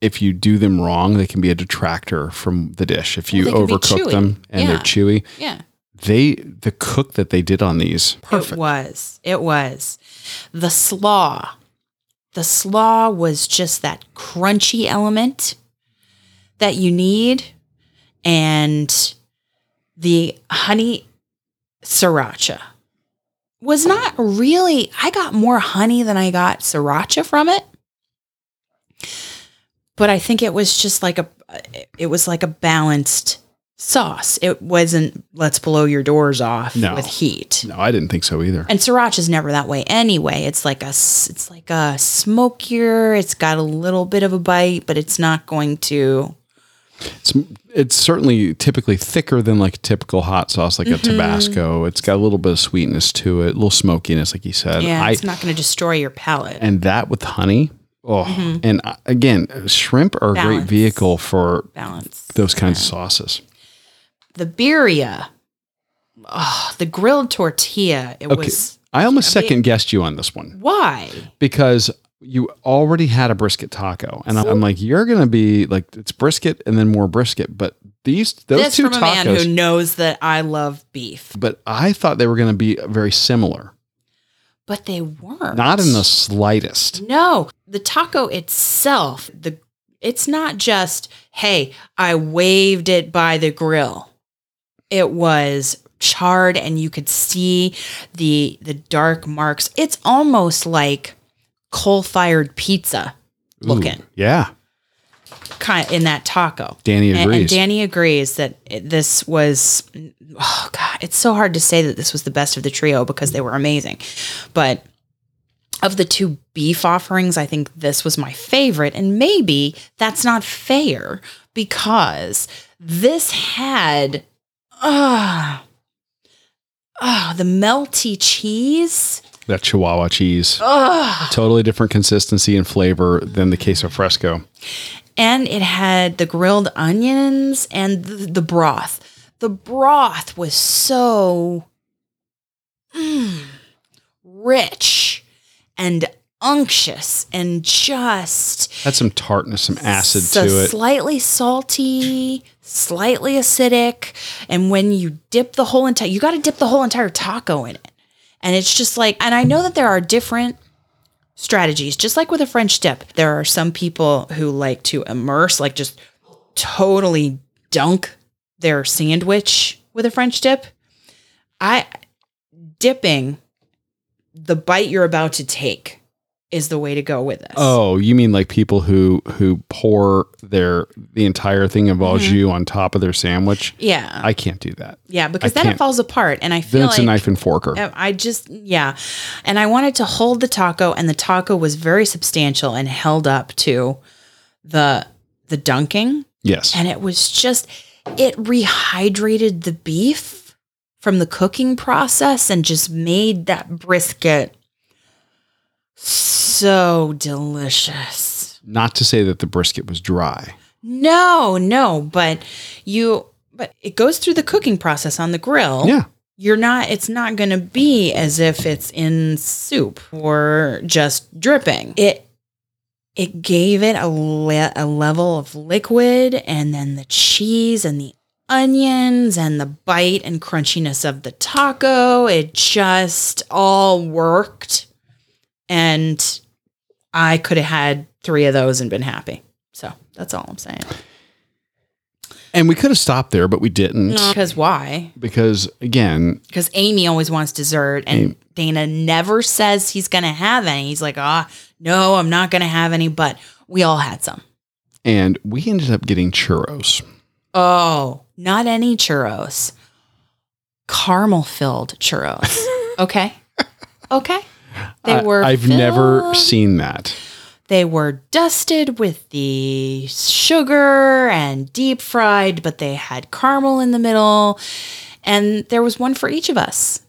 Speaker 3: if you do them wrong, they can be a detractor from the dish. If you
Speaker 1: Well, they can be
Speaker 3: overcook them and they're chewy,
Speaker 1: Yeah.
Speaker 3: they the cook that they did on these perfect.
Speaker 1: It was. It was. The slaw. The slaw was just that crunchy element that you need. And the honey sriracha was not really, I got more honey than I got sriracha from it. But I think it was just like a, it was like a balanced sauce. It wasn't, let's blow your doors off
Speaker 3: No.
Speaker 1: with heat.
Speaker 3: No, I didn't think so either.
Speaker 1: And sriracha is never that way anyway. It's like a it's like a smokier. It's got a little bit of a bite, but it's not going to.
Speaker 3: It's it's certainly typically thicker than like a typical hot sauce, like a
Speaker 1: Mm-hmm.
Speaker 3: Tabasco. It's got a little bit of sweetness to it, a little smokiness, like you said.
Speaker 1: Yeah,
Speaker 3: I,
Speaker 1: it's not going to destroy your palate.
Speaker 3: and that with honey. Oh, and uh, again, shrimp are a great
Speaker 1: Mm-hmm.
Speaker 3: Vehicle for
Speaker 1: Balance.
Speaker 3: those kinds of sauces.
Speaker 1: The birria, oh, the grilled tortilla. It
Speaker 3: Okay,
Speaker 1: was
Speaker 3: I almost
Speaker 1: I mean-
Speaker 3: second guessed you on this one
Speaker 1: why
Speaker 3: because you already had a brisket taco, and I'm like, you're gonna be like, it's brisket and then more brisket, but these those
Speaker 1: this
Speaker 3: two
Speaker 1: from a man who knows that I love beef,
Speaker 3: But I thought they were gonna be very similar,
Speaker 1: but they weren't.
Speaker 3: not in the slightest.
Speaker 1: No, the taco itself, the it's not just, hey, I waved it by the grill. It was charred and you could see the the dark marks. It's almost like coal-fired pizza
Speaker 3: Ooh,
Speaker 1: looking
Speaker 3: yeah,
Speaker 1: kind in that taco.
Speaker 3: Danny
Speaker 1: And,
Speaker 3: agrees.
Speaker 1: and Danny agrees that it, this was, oh God, it's so hard to say that this was the best of the trio because they were amazing. But of the two beef offerings, I think this was my favorite. And maybe that's not fair because this had, ah, ah, the melty cheese.
Speaker 3: that Chihuahua cheese,
Speaker 1: Ah,
Speaker 3: totally different consistency and flavor than the queso fresco.
Speaker 1: and it had the grilled onions and the, the broth. The broth was so mm, rich and unctuous and just
Speaker 3: Had some tartness, some acid
Speaker 1: so
Speaker 3: to it.
Speaker 1: slightly salty, slightly acidic. And when you dip the whole entire, you got to dip the whole entire taco in it. And it's just like, and I know that there are different strategies, just like with a French dip. There are some people who like to immerse, like just totally dunk their sandwich with a French dip. I, dipping the bite you're about to take is the way to go with this.
Speaker 3: Oh, you mean like people who who pour their the entire thing of au
Speaker 1: Mm-hmm.
Speaker 3: jus on top of their sandwich?
Speaker 1: yeah.
Speaker 3: I can't do that.
Speaker 1: Yeah, because
Speaker 3: I
Speaker 1: then it falls apart, and I
Speaker 3: Then
Speaker 1: feel
Speaker 3: it's
Speaker 1: like
Speaker 3: a knife and forker.
Speaker 1: I just yeah, and I wanted to hold the taco, and the taco was very substantial and held up to the the dunking,
Speaker 3: yes.
Speaker 1: and it was just it rehydrated the beef from the cooking process and just made that brisket so delicious.
Speaker 3: Not to say that the brisket was dry.
Speaker 1: No, no, but you but it goes through the cooking process on the grill.
Speaker 3: Yeah.
Speaker 1: you're not it's not going to be as if it's in soup or just dripping it it gave it a, le- a level of liquid and then the cheese and the onions and the bite and crunchiness of the taco it just all worked and i could have had three of those and been happy so that's all i'm saying
Speaker 3: And we could have stopped there, but we didn't.
Speaker 1: because why
Speaker 3: Because again,
Speaker 1: because Amy always wants dessert, and Dana never says he's going to have any. He's like, ah, no, I'm not going to have any, but we all had some.
Speaker 3: and we ended up getting churros.
Speaker 1: Oh, not any churros, caramel filled churros. okay. Okay. They
Speaker 3: I-
Speaker 1: were.
Speaker 3: I've never seen that.
Speaker 1: They were dusted with the sugar and deep fried, but they had caramel in the middle. And there was one for each of us.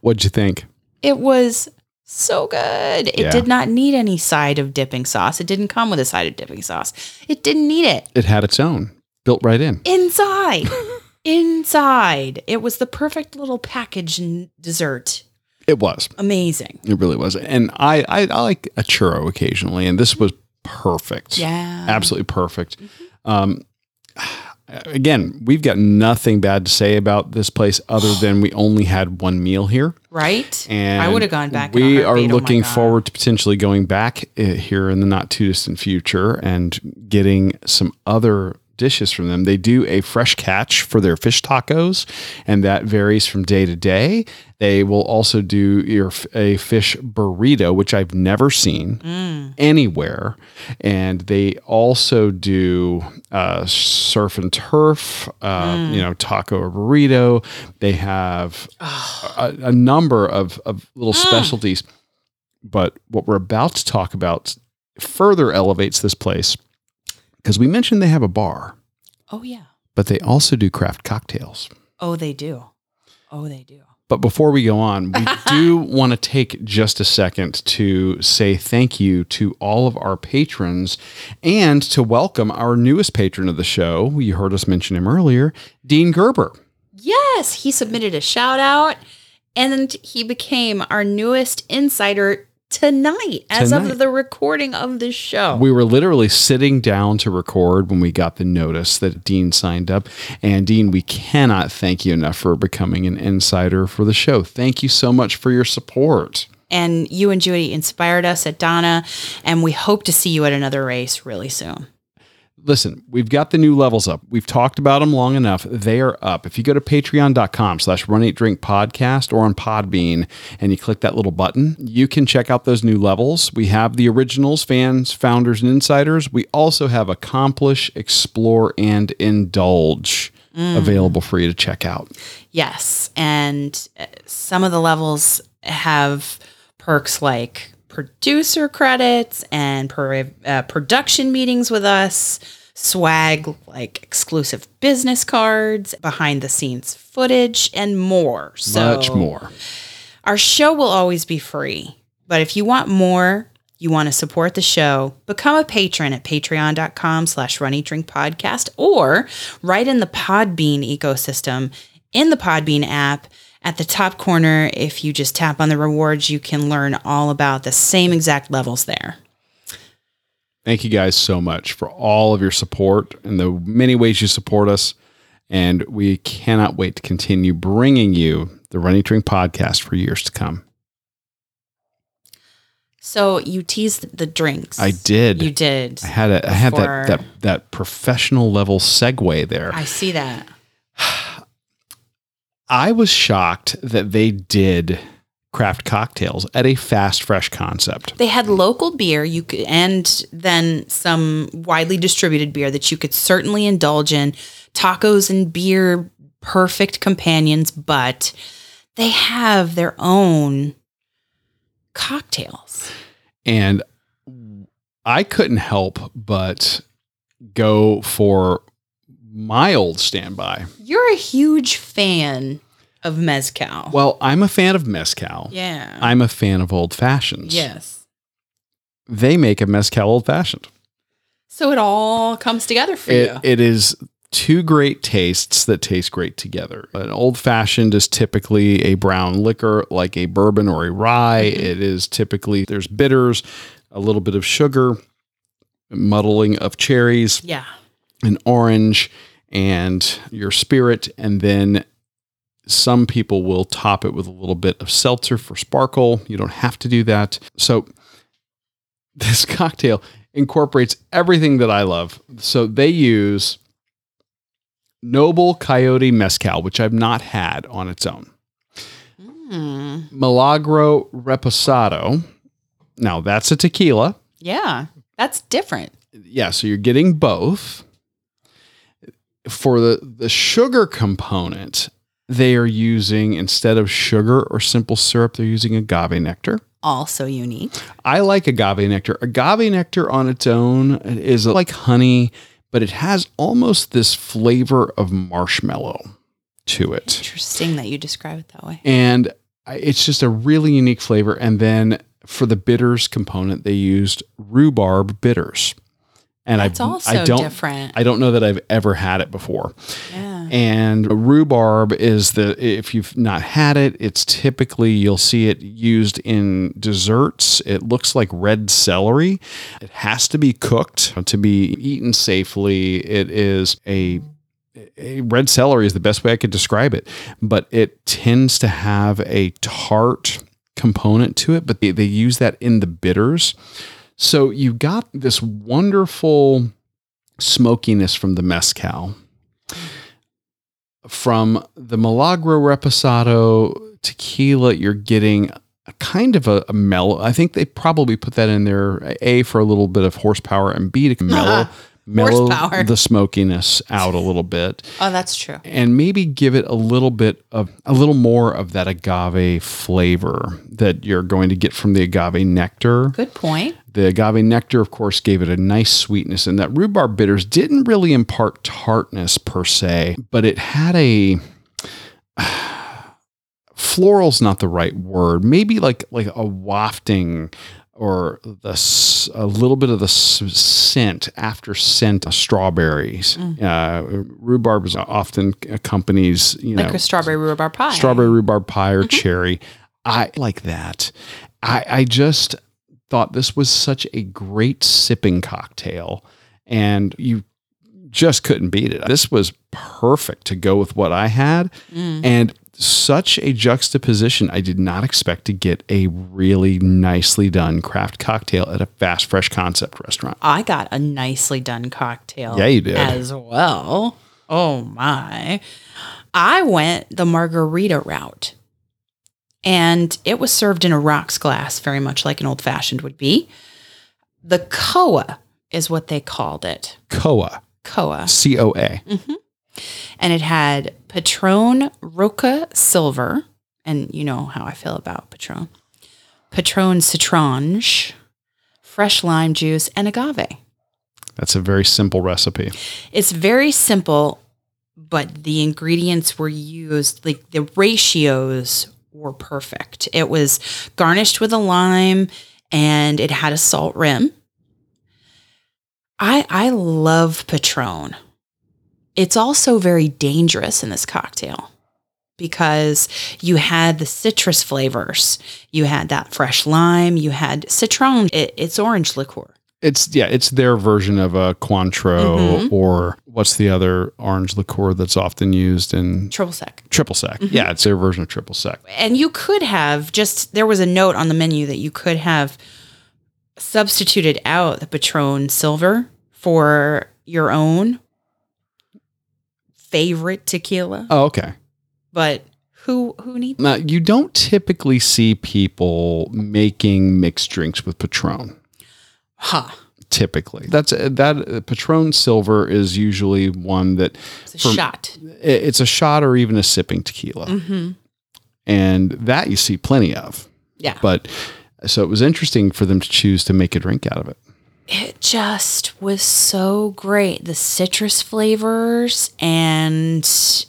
Speaker 3: What'd you think?
Speaker 1: It was so good. It
Speaker 3: Yeah.
Speaker 1: did not need any side of dipping sauce. It didn't come with a side of dipping sauce. It didn't need it.
Speaker 3: It had its own built right in.
Speaker 1: Inside. Inside. It was the perfect little package and dessert.
Speaker 3: It was.
Speaker 1: Amazing.
Speaker 3: It really was. And I, I, I like a churro occasionally, and this was perfect.
Speaker 1: Yeah.
Speaker 3: Absolutely perfect. Um, again, we've got nothing bad to say about this place other than we only had one meal here.
Speaker 1: Right?
Speaker 3: And
Speaker 1: I would have gone back.
Speaker 3: We are.
Speaker 1: Oh
Speaker 3: looking forward to potentially going back uh, here in the not too distant future and getting some other dishes from them. They do a fresh catch for their fish tacos, and that varies from day to day. They will also do your a fish burrito, which I've never seen
Speaker 1: Mm.
Speaker 3: anywhere, and they also do uh, surf and turf, uh,
Speaker 1: Mm.
Speaker 3: you know, taco or burrito. They have a, a number of, of little
Speaker 1: Mm.
Speaker 3: specialties. But what we're about to talk about further elevates this place because we mentioned they have a bar,
Speaker 1: Oh yeah.
Speaker 3: but they also do craft cocktails.
Speaker 1: Oh, they do. Oh, they do.
Speaker 3: But before we go on, we do want to take just a second to say thank you to all of our patrons and to welcome our newest patron of the show. You heard us mention him earlier, Dean Gerber.
Speaker 1: Yes, he submitted a shout out and he became our newest insider tonight as
Speaker 3: Tonight.
Speaker 1: of the recording of the show.
Speaker 3: We were literally sitting down to record when we got the notice that Dean signed up. And Dean, we cannot thank you enough for becoming an insider for the show. Thank you so much for your support.
Speaker 1: and you and Judy inspired us at Donna, and we hope to see you at another race really soon.
Speaker 3: Listen, we've got the new levels up. We've talked about them long enough. They are up. If you go to patreon.com slash run eat drink podcast or on Podbean and you click that little button, you can check out those new levels. We have the originals, fans, founders, and insiders. We also have accomplish, explore, and indulge available for you to check out.
Speaker 1: Yes, and uh, some of the levels have perks like producer credits and per, uh, production meetings with us, swag like exclusive business cards, behind the scenes footage, and more. So
Speaker 3: Much more.
Speaker 1: Our show will always be free, but if you want more, you want to support the show, become a patron at patreon.com slash run eat drink podcast or right in the Podbean ecosystem in the Podbean app. At the top corner, if you just tap on the rewards, you can learn all about the same exact levels there.
Speaker 3: Thank you guys so much for all of your support and the many ways you support us. And we cannot wait to continue bringing you the Run Eat Drink podcast for years to come.
Speaker 1: So you teased the drinks.
Speaker 3: I did.
Speaker 1: You did.
Speaker 3: I had a, I had that, that that professional level segue there.
Speaker 1: I see that.
Speaker 3: I was shocked that they did craft cocktails at a fast fresh concept.
Speaker 1: They had local beer you could, and then some widely distributed beer that you could certainly indulge in. Tacos and beer, perfect companions, but they have their own cocktails.
Speaker 3: And I couldn't help but go for my old standby.
Speaker 1: You're a huge fan of mezcal.
Speaker 3: Well, I'm a fan of mezcal.
Speaker 1: yeah.
Speaker 3: I'm a fan of old fashions.
Speaker 1: yes.
Speaker 3: They make a mezcal old fashioned.
Speaker 1: So it all comes together for
Speaker 3: It,
Speaker 1: you.
Speaker 3: it is two great tastes that taste great together. An old fashioned is typically a brown liquor like a bourbon or a rye. Mm-hmm. It is typically there's bitters, a little bit of sugar, muddling of cherries,
Speaker 1: yeah.
Speaker 3: An orange, and your spirit. And then some people will top it with a little bit of seltzer for sparkle. You don't have to do that. So this cocktail incorporates everything that I love. So they use Noble Coyote Mezcal, which I've not had on its own.
Speaker 1: Hmm.
Speaker 3: Milagro Reposado. Now that's a tequila.
Speaker 1: Yeah. That's different.
Speaker 3: Yeah, so you're getting both. For the, the sugar component, they are using, instead of sugar or simple syrup, they're using agave nectar.
Speaker 1: Also unique.
Speaker 3: I like agave nectar. Agave nectar on its own is like honey, but it has almost this flavor of marshmallow to it.
Speaker 1: Interesting that you describe it that way.
Speaker 3: And it's just a really unique flavor. And then for the bitters component, they used rhubarb bitters. And
Speaker 1: That's
Speaker 3: I,
Speaker 1: also
Speaker 3: I don't,
Speaker 1: different.
Speaker 3: I don't know that I've ever had it before.
Speaker 1: yeah.
Speaker 3: And rhubarb is the, if you've not had it, it's typically, you'll see it used in desserts. It looks like red celery. It has to be cooked to be eaten safely. It is a, a red celery is the best way I could describe it, but it tends to have a tart component to it, but they, they use that in the bitters. So you got this wonderful smokiness from the mezcal. From the Milagro Reposado tequila, you're getting a kind of a, a mellow. I think they probably put that in there, A, for a little bit of horsepower, and B, to mellow, mellow
Speaker 1: Horsepower.
Speaker 3: the smokiness out a little bit
Speaker 1: Oh, that's true.
Speaker 3: and maybe give it a little bit of a little more of that agave flavor that you're going to get from the agave nectar.
Speaker 1: Good point.
Speaker 3: The agave nectar, of course, gave it a nice sweetness, and that rhubarb bitters didn't really impart tartness per se, but it had a floral's not the right word. Maybe like like a wafting or the a little bit of the scent after scent of strawberries. Uh, rhubarb is often accompanies you know
Speaker 1: Like a strawberry rhubarb pie.
Speaker 3: strawberry rhubarb pie or cherry. I like that. I, I just thought this was such a great sipping cocktail, and you just couldn't beat it. This was perfect to go with what I had, mm. and such a juxtaposition. I did not expect to get a really nicely done craft cocktail at a fast, fresh concept restaurant.
Speaker 1: I got a nicely done cocktail.
Speaker 3: Yeah, you did.
Speaker 1: As well. Oh my. I went the margarita route. And it was served in a rocks glass, very much like an old fashioned would be. The Coa is what they called it.
Speaker 3: Coa,
Speaker 1: Koa.
Speaker 3: C O A. Mm-hmm.
Speaker 1: And it had Patron Roca Silver. And you know how I feel about Patron. Patron Citronge, fresh lime juice, and agave.
Speaker 3: That's a very simple recipe.
Speaker 1: It's very simple, but the ingredients were used, like the ratios were perfect. It was garnished with a lime and it had a salt rim. I I love Patron. It's also very dangerous in this cocktail because you had the citrus flavors. You had that fresh lime, you had citron, it, it's orange liqueur.
Speaker 3: It's yeah, it's their version of a Cointreau
Speaker 1: Mhm.
Speaker 3: or what's the other orange liqueur that's often used in
Speaker 1: Triple sec.
Speaker 3: triple sec. Yeah, it's their version of triple sec.
Speaker 1: and you could have just there was a note on the menu that you could have substituted out the Patron Silver for your own favorite tequila.
Speaker 3: Oh, okay.
Speaker 1: But who who needs
Speaker 3: Now you don't typically see people making mixed drinks with Patron.
Speaker 1: Huh?
Speaker 3: Typically, that's that uh, Patron Silver is usually one that
Speaker 1: It's a
Speaker 3: For-
Speaker 1: shot.
Speaker 3: it's a shot or even a sipping tequila,
Speaker 1: hmm
Speaker 3: and that you see plenty of.
Speaker 1: Yeah.
Speaker 3: But so it was interesting for them to choose to make a drink out of it.
Speaker 1: It just was so great. The citrus flavors, and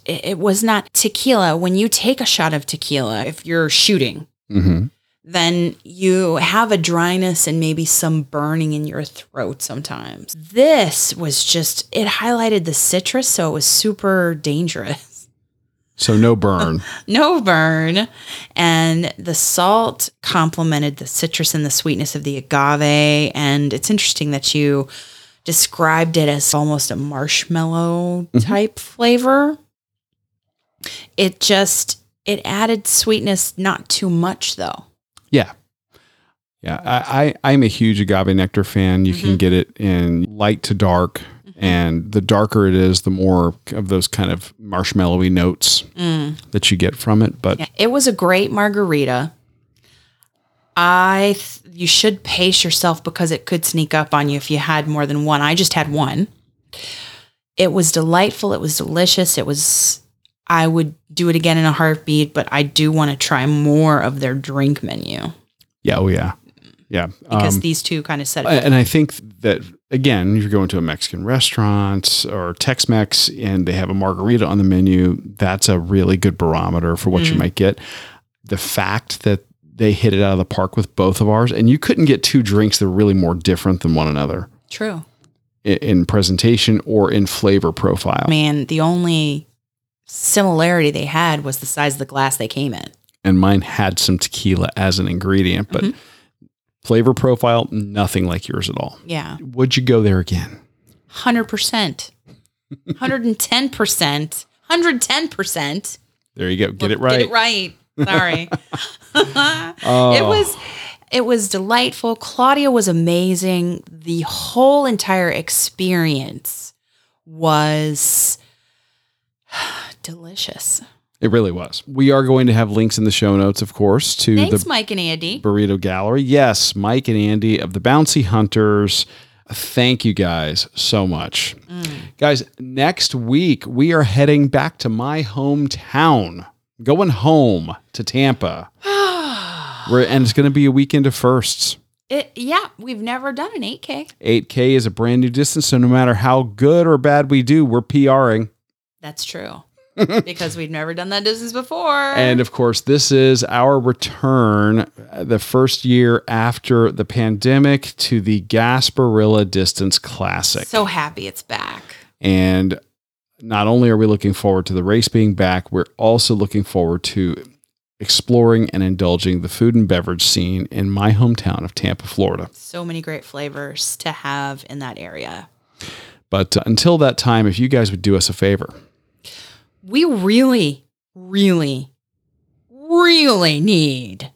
Speaker 1: it, it was not tequila. When you take a shot of tequila, if you're shooting,
Speaker 3: hmm
Speaker 1: then you have a dryness and maybe some burning in your throat sometimes. This was just, it highlighted the citrus, so it was super dangerous.
Speaker 3: So no burn.
Speaker 1: No burn. And the salt complemented the citrus and the sweetness of the agave. And it's interesting that you described it as almost a marshmallow mm-hmm. type flavor. It just, it added sweetness, not too much though.
Speaker 3: Yeah. Yeah. I, I, I'm a huge agave nectar fan. You
Speaker 1: Mm-hmm.
Speaker 3: can get it in light to dark. And the darker it is, the more of those kind of marshmallowy notes that you get from it. But
Speaker 1: Mm. Yeah, it was a great margarita. I th- you should pace yourself because it could sneak up on you if you had more than one. I just had one. It was delightful. It was delicious. It was I would do it again in a heartbeat, but I do want to try more of their drink menu
Speaker 3: yeah, oh yeah. Yeah.
Speaker 1: because
Speaker 3: Um,
Speaker 1: these two kind of set it.
Speaker 3: and I think that again, if you're going to a Mexican restaurant or Tex-Mex and they have a margarita on the menu, that's a really good barometer for what you might get. The fact that they hit it out of the park with both of ours, and you couldn't get two drinks that are really more different than one another.
Speaker 1: True.
Speaker 3: i- in presentation or in flavor profile.
Speaker 1: Man, the only similarity they had was the size of the glass they came in.
Speaker 3: and mine had some tequila as an ingredient, but mm-hmm. flavor profile, nothing like yours at all.
Speaker 1: Yeah.
Speaker 3: Would you go there again?
Speaker 1: 100%. 110%. 110%.
Speaker 3: There you go. Get it right.
Speaker 1: Get it right. Sorry.
Speaker 3: Oh,
Speaker 1: It was it was delightful. Claudia was amazing. The whole entire experience was delicious.
Speaker 3: It really was. We are going to have links in the show notes, of course, to
Speaker 1: Thanks,
Speaker 3: the
Speaker 1: Mike and Andy.
Speaker 3: Burrito Gallery. Yes, Mike and Andy of the Bouncy Hunters. Thank you guys so much. Mm. Guys, next week we are heading back to my hometown, going home to Tampa. We're, and it's going to be a weekend of firsts.
Speaker 1: It, yeah, we've never done an 8K.
Speaker 3: 8K is a brand new distance, so no matter how good or bad we do, we're PRing.
Speaker 1: That's true. because we've never done that business before.
Speaker 3: And of course, this is our return, uh, the first year after the pandemic, to the Gasparilla Distance Classic.
Speaker 1: so happy it's back.
Speaker 3: and not only are we looking forward to the race being back, we're also looking forward to exploring and indulging the food and beverage scene in my hometown of Tampa, Florida.
Speaker 1: So many great flavors to have in that area.
Speaker 3: But uh, until that time, if you guys would do us a favor,
Speaker 1: We really, really, really need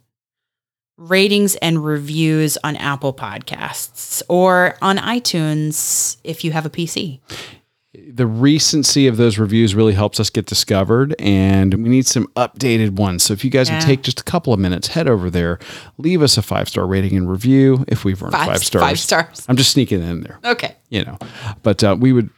Speaker 1: ratings and reviews on Apple Podcasts or on iTunes if you have a PC.
Speaker 3: the recency of those reviews really helps us get discovered and we need some updated ones so if you guys would take just a couple of minutes head over there leave us a five star rating and review if we've earned five, stars
Speaker 1: Five stars.
Speaker 3: i'm just sneaking in there
Speaker 1: Okay.
Speaker 3: you know but uh, we would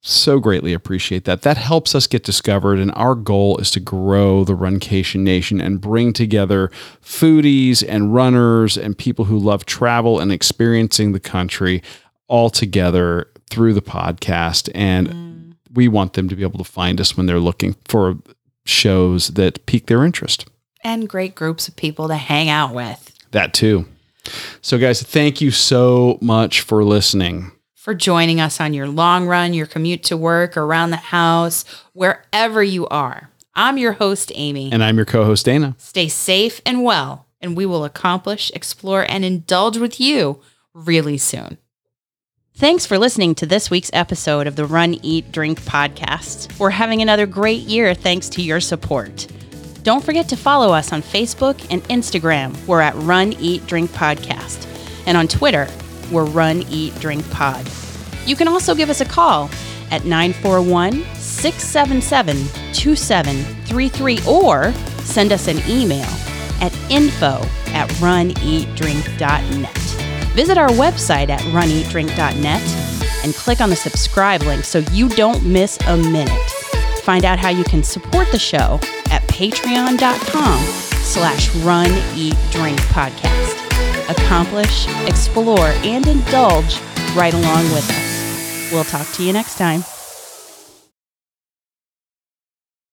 Speaker 3: so greatly appreciate that. That helps us get discovered and our goal is to grow the runcation nation and bring together foodies and runners and people who love travel and experiencing the country all together through the podcast and mm. we want them to be able to find us when they're looking for shows that pique their interest.
Speaker 1: And great groups of people to hang out with.
Speaker 3: that too. So guys thank you so much for listening
Speaker 1: For joining us on your long run, your commute to work, around the house, wherever you are. I'm your host, Amy.
Speaker 3: and i'm your co-host dana
Speaker 1: Stay safe and well, and we will accomplish, explore, and indulge with you really soon. Thanks for listening to this week's episode of the Run, Eat, Drink podcast. We're having another great year thanks to your support. Don't forget to follow us on Facebook and Instagram. We're at Run, Eat, Drink Podcast. And on Twitter, we're Run, Eat, Drink Pod. You can also give us a call at 941 677 2733 or send us an email at info at runeatdrink.net. Visit our website at runeatdrink.net and click on the subscribe link so you don't miss a minute. Find out how you can support the show at patreon.com slash run eat drink podcast. Accomplish, explore, and indulge right along with us. We'll talk to you next time.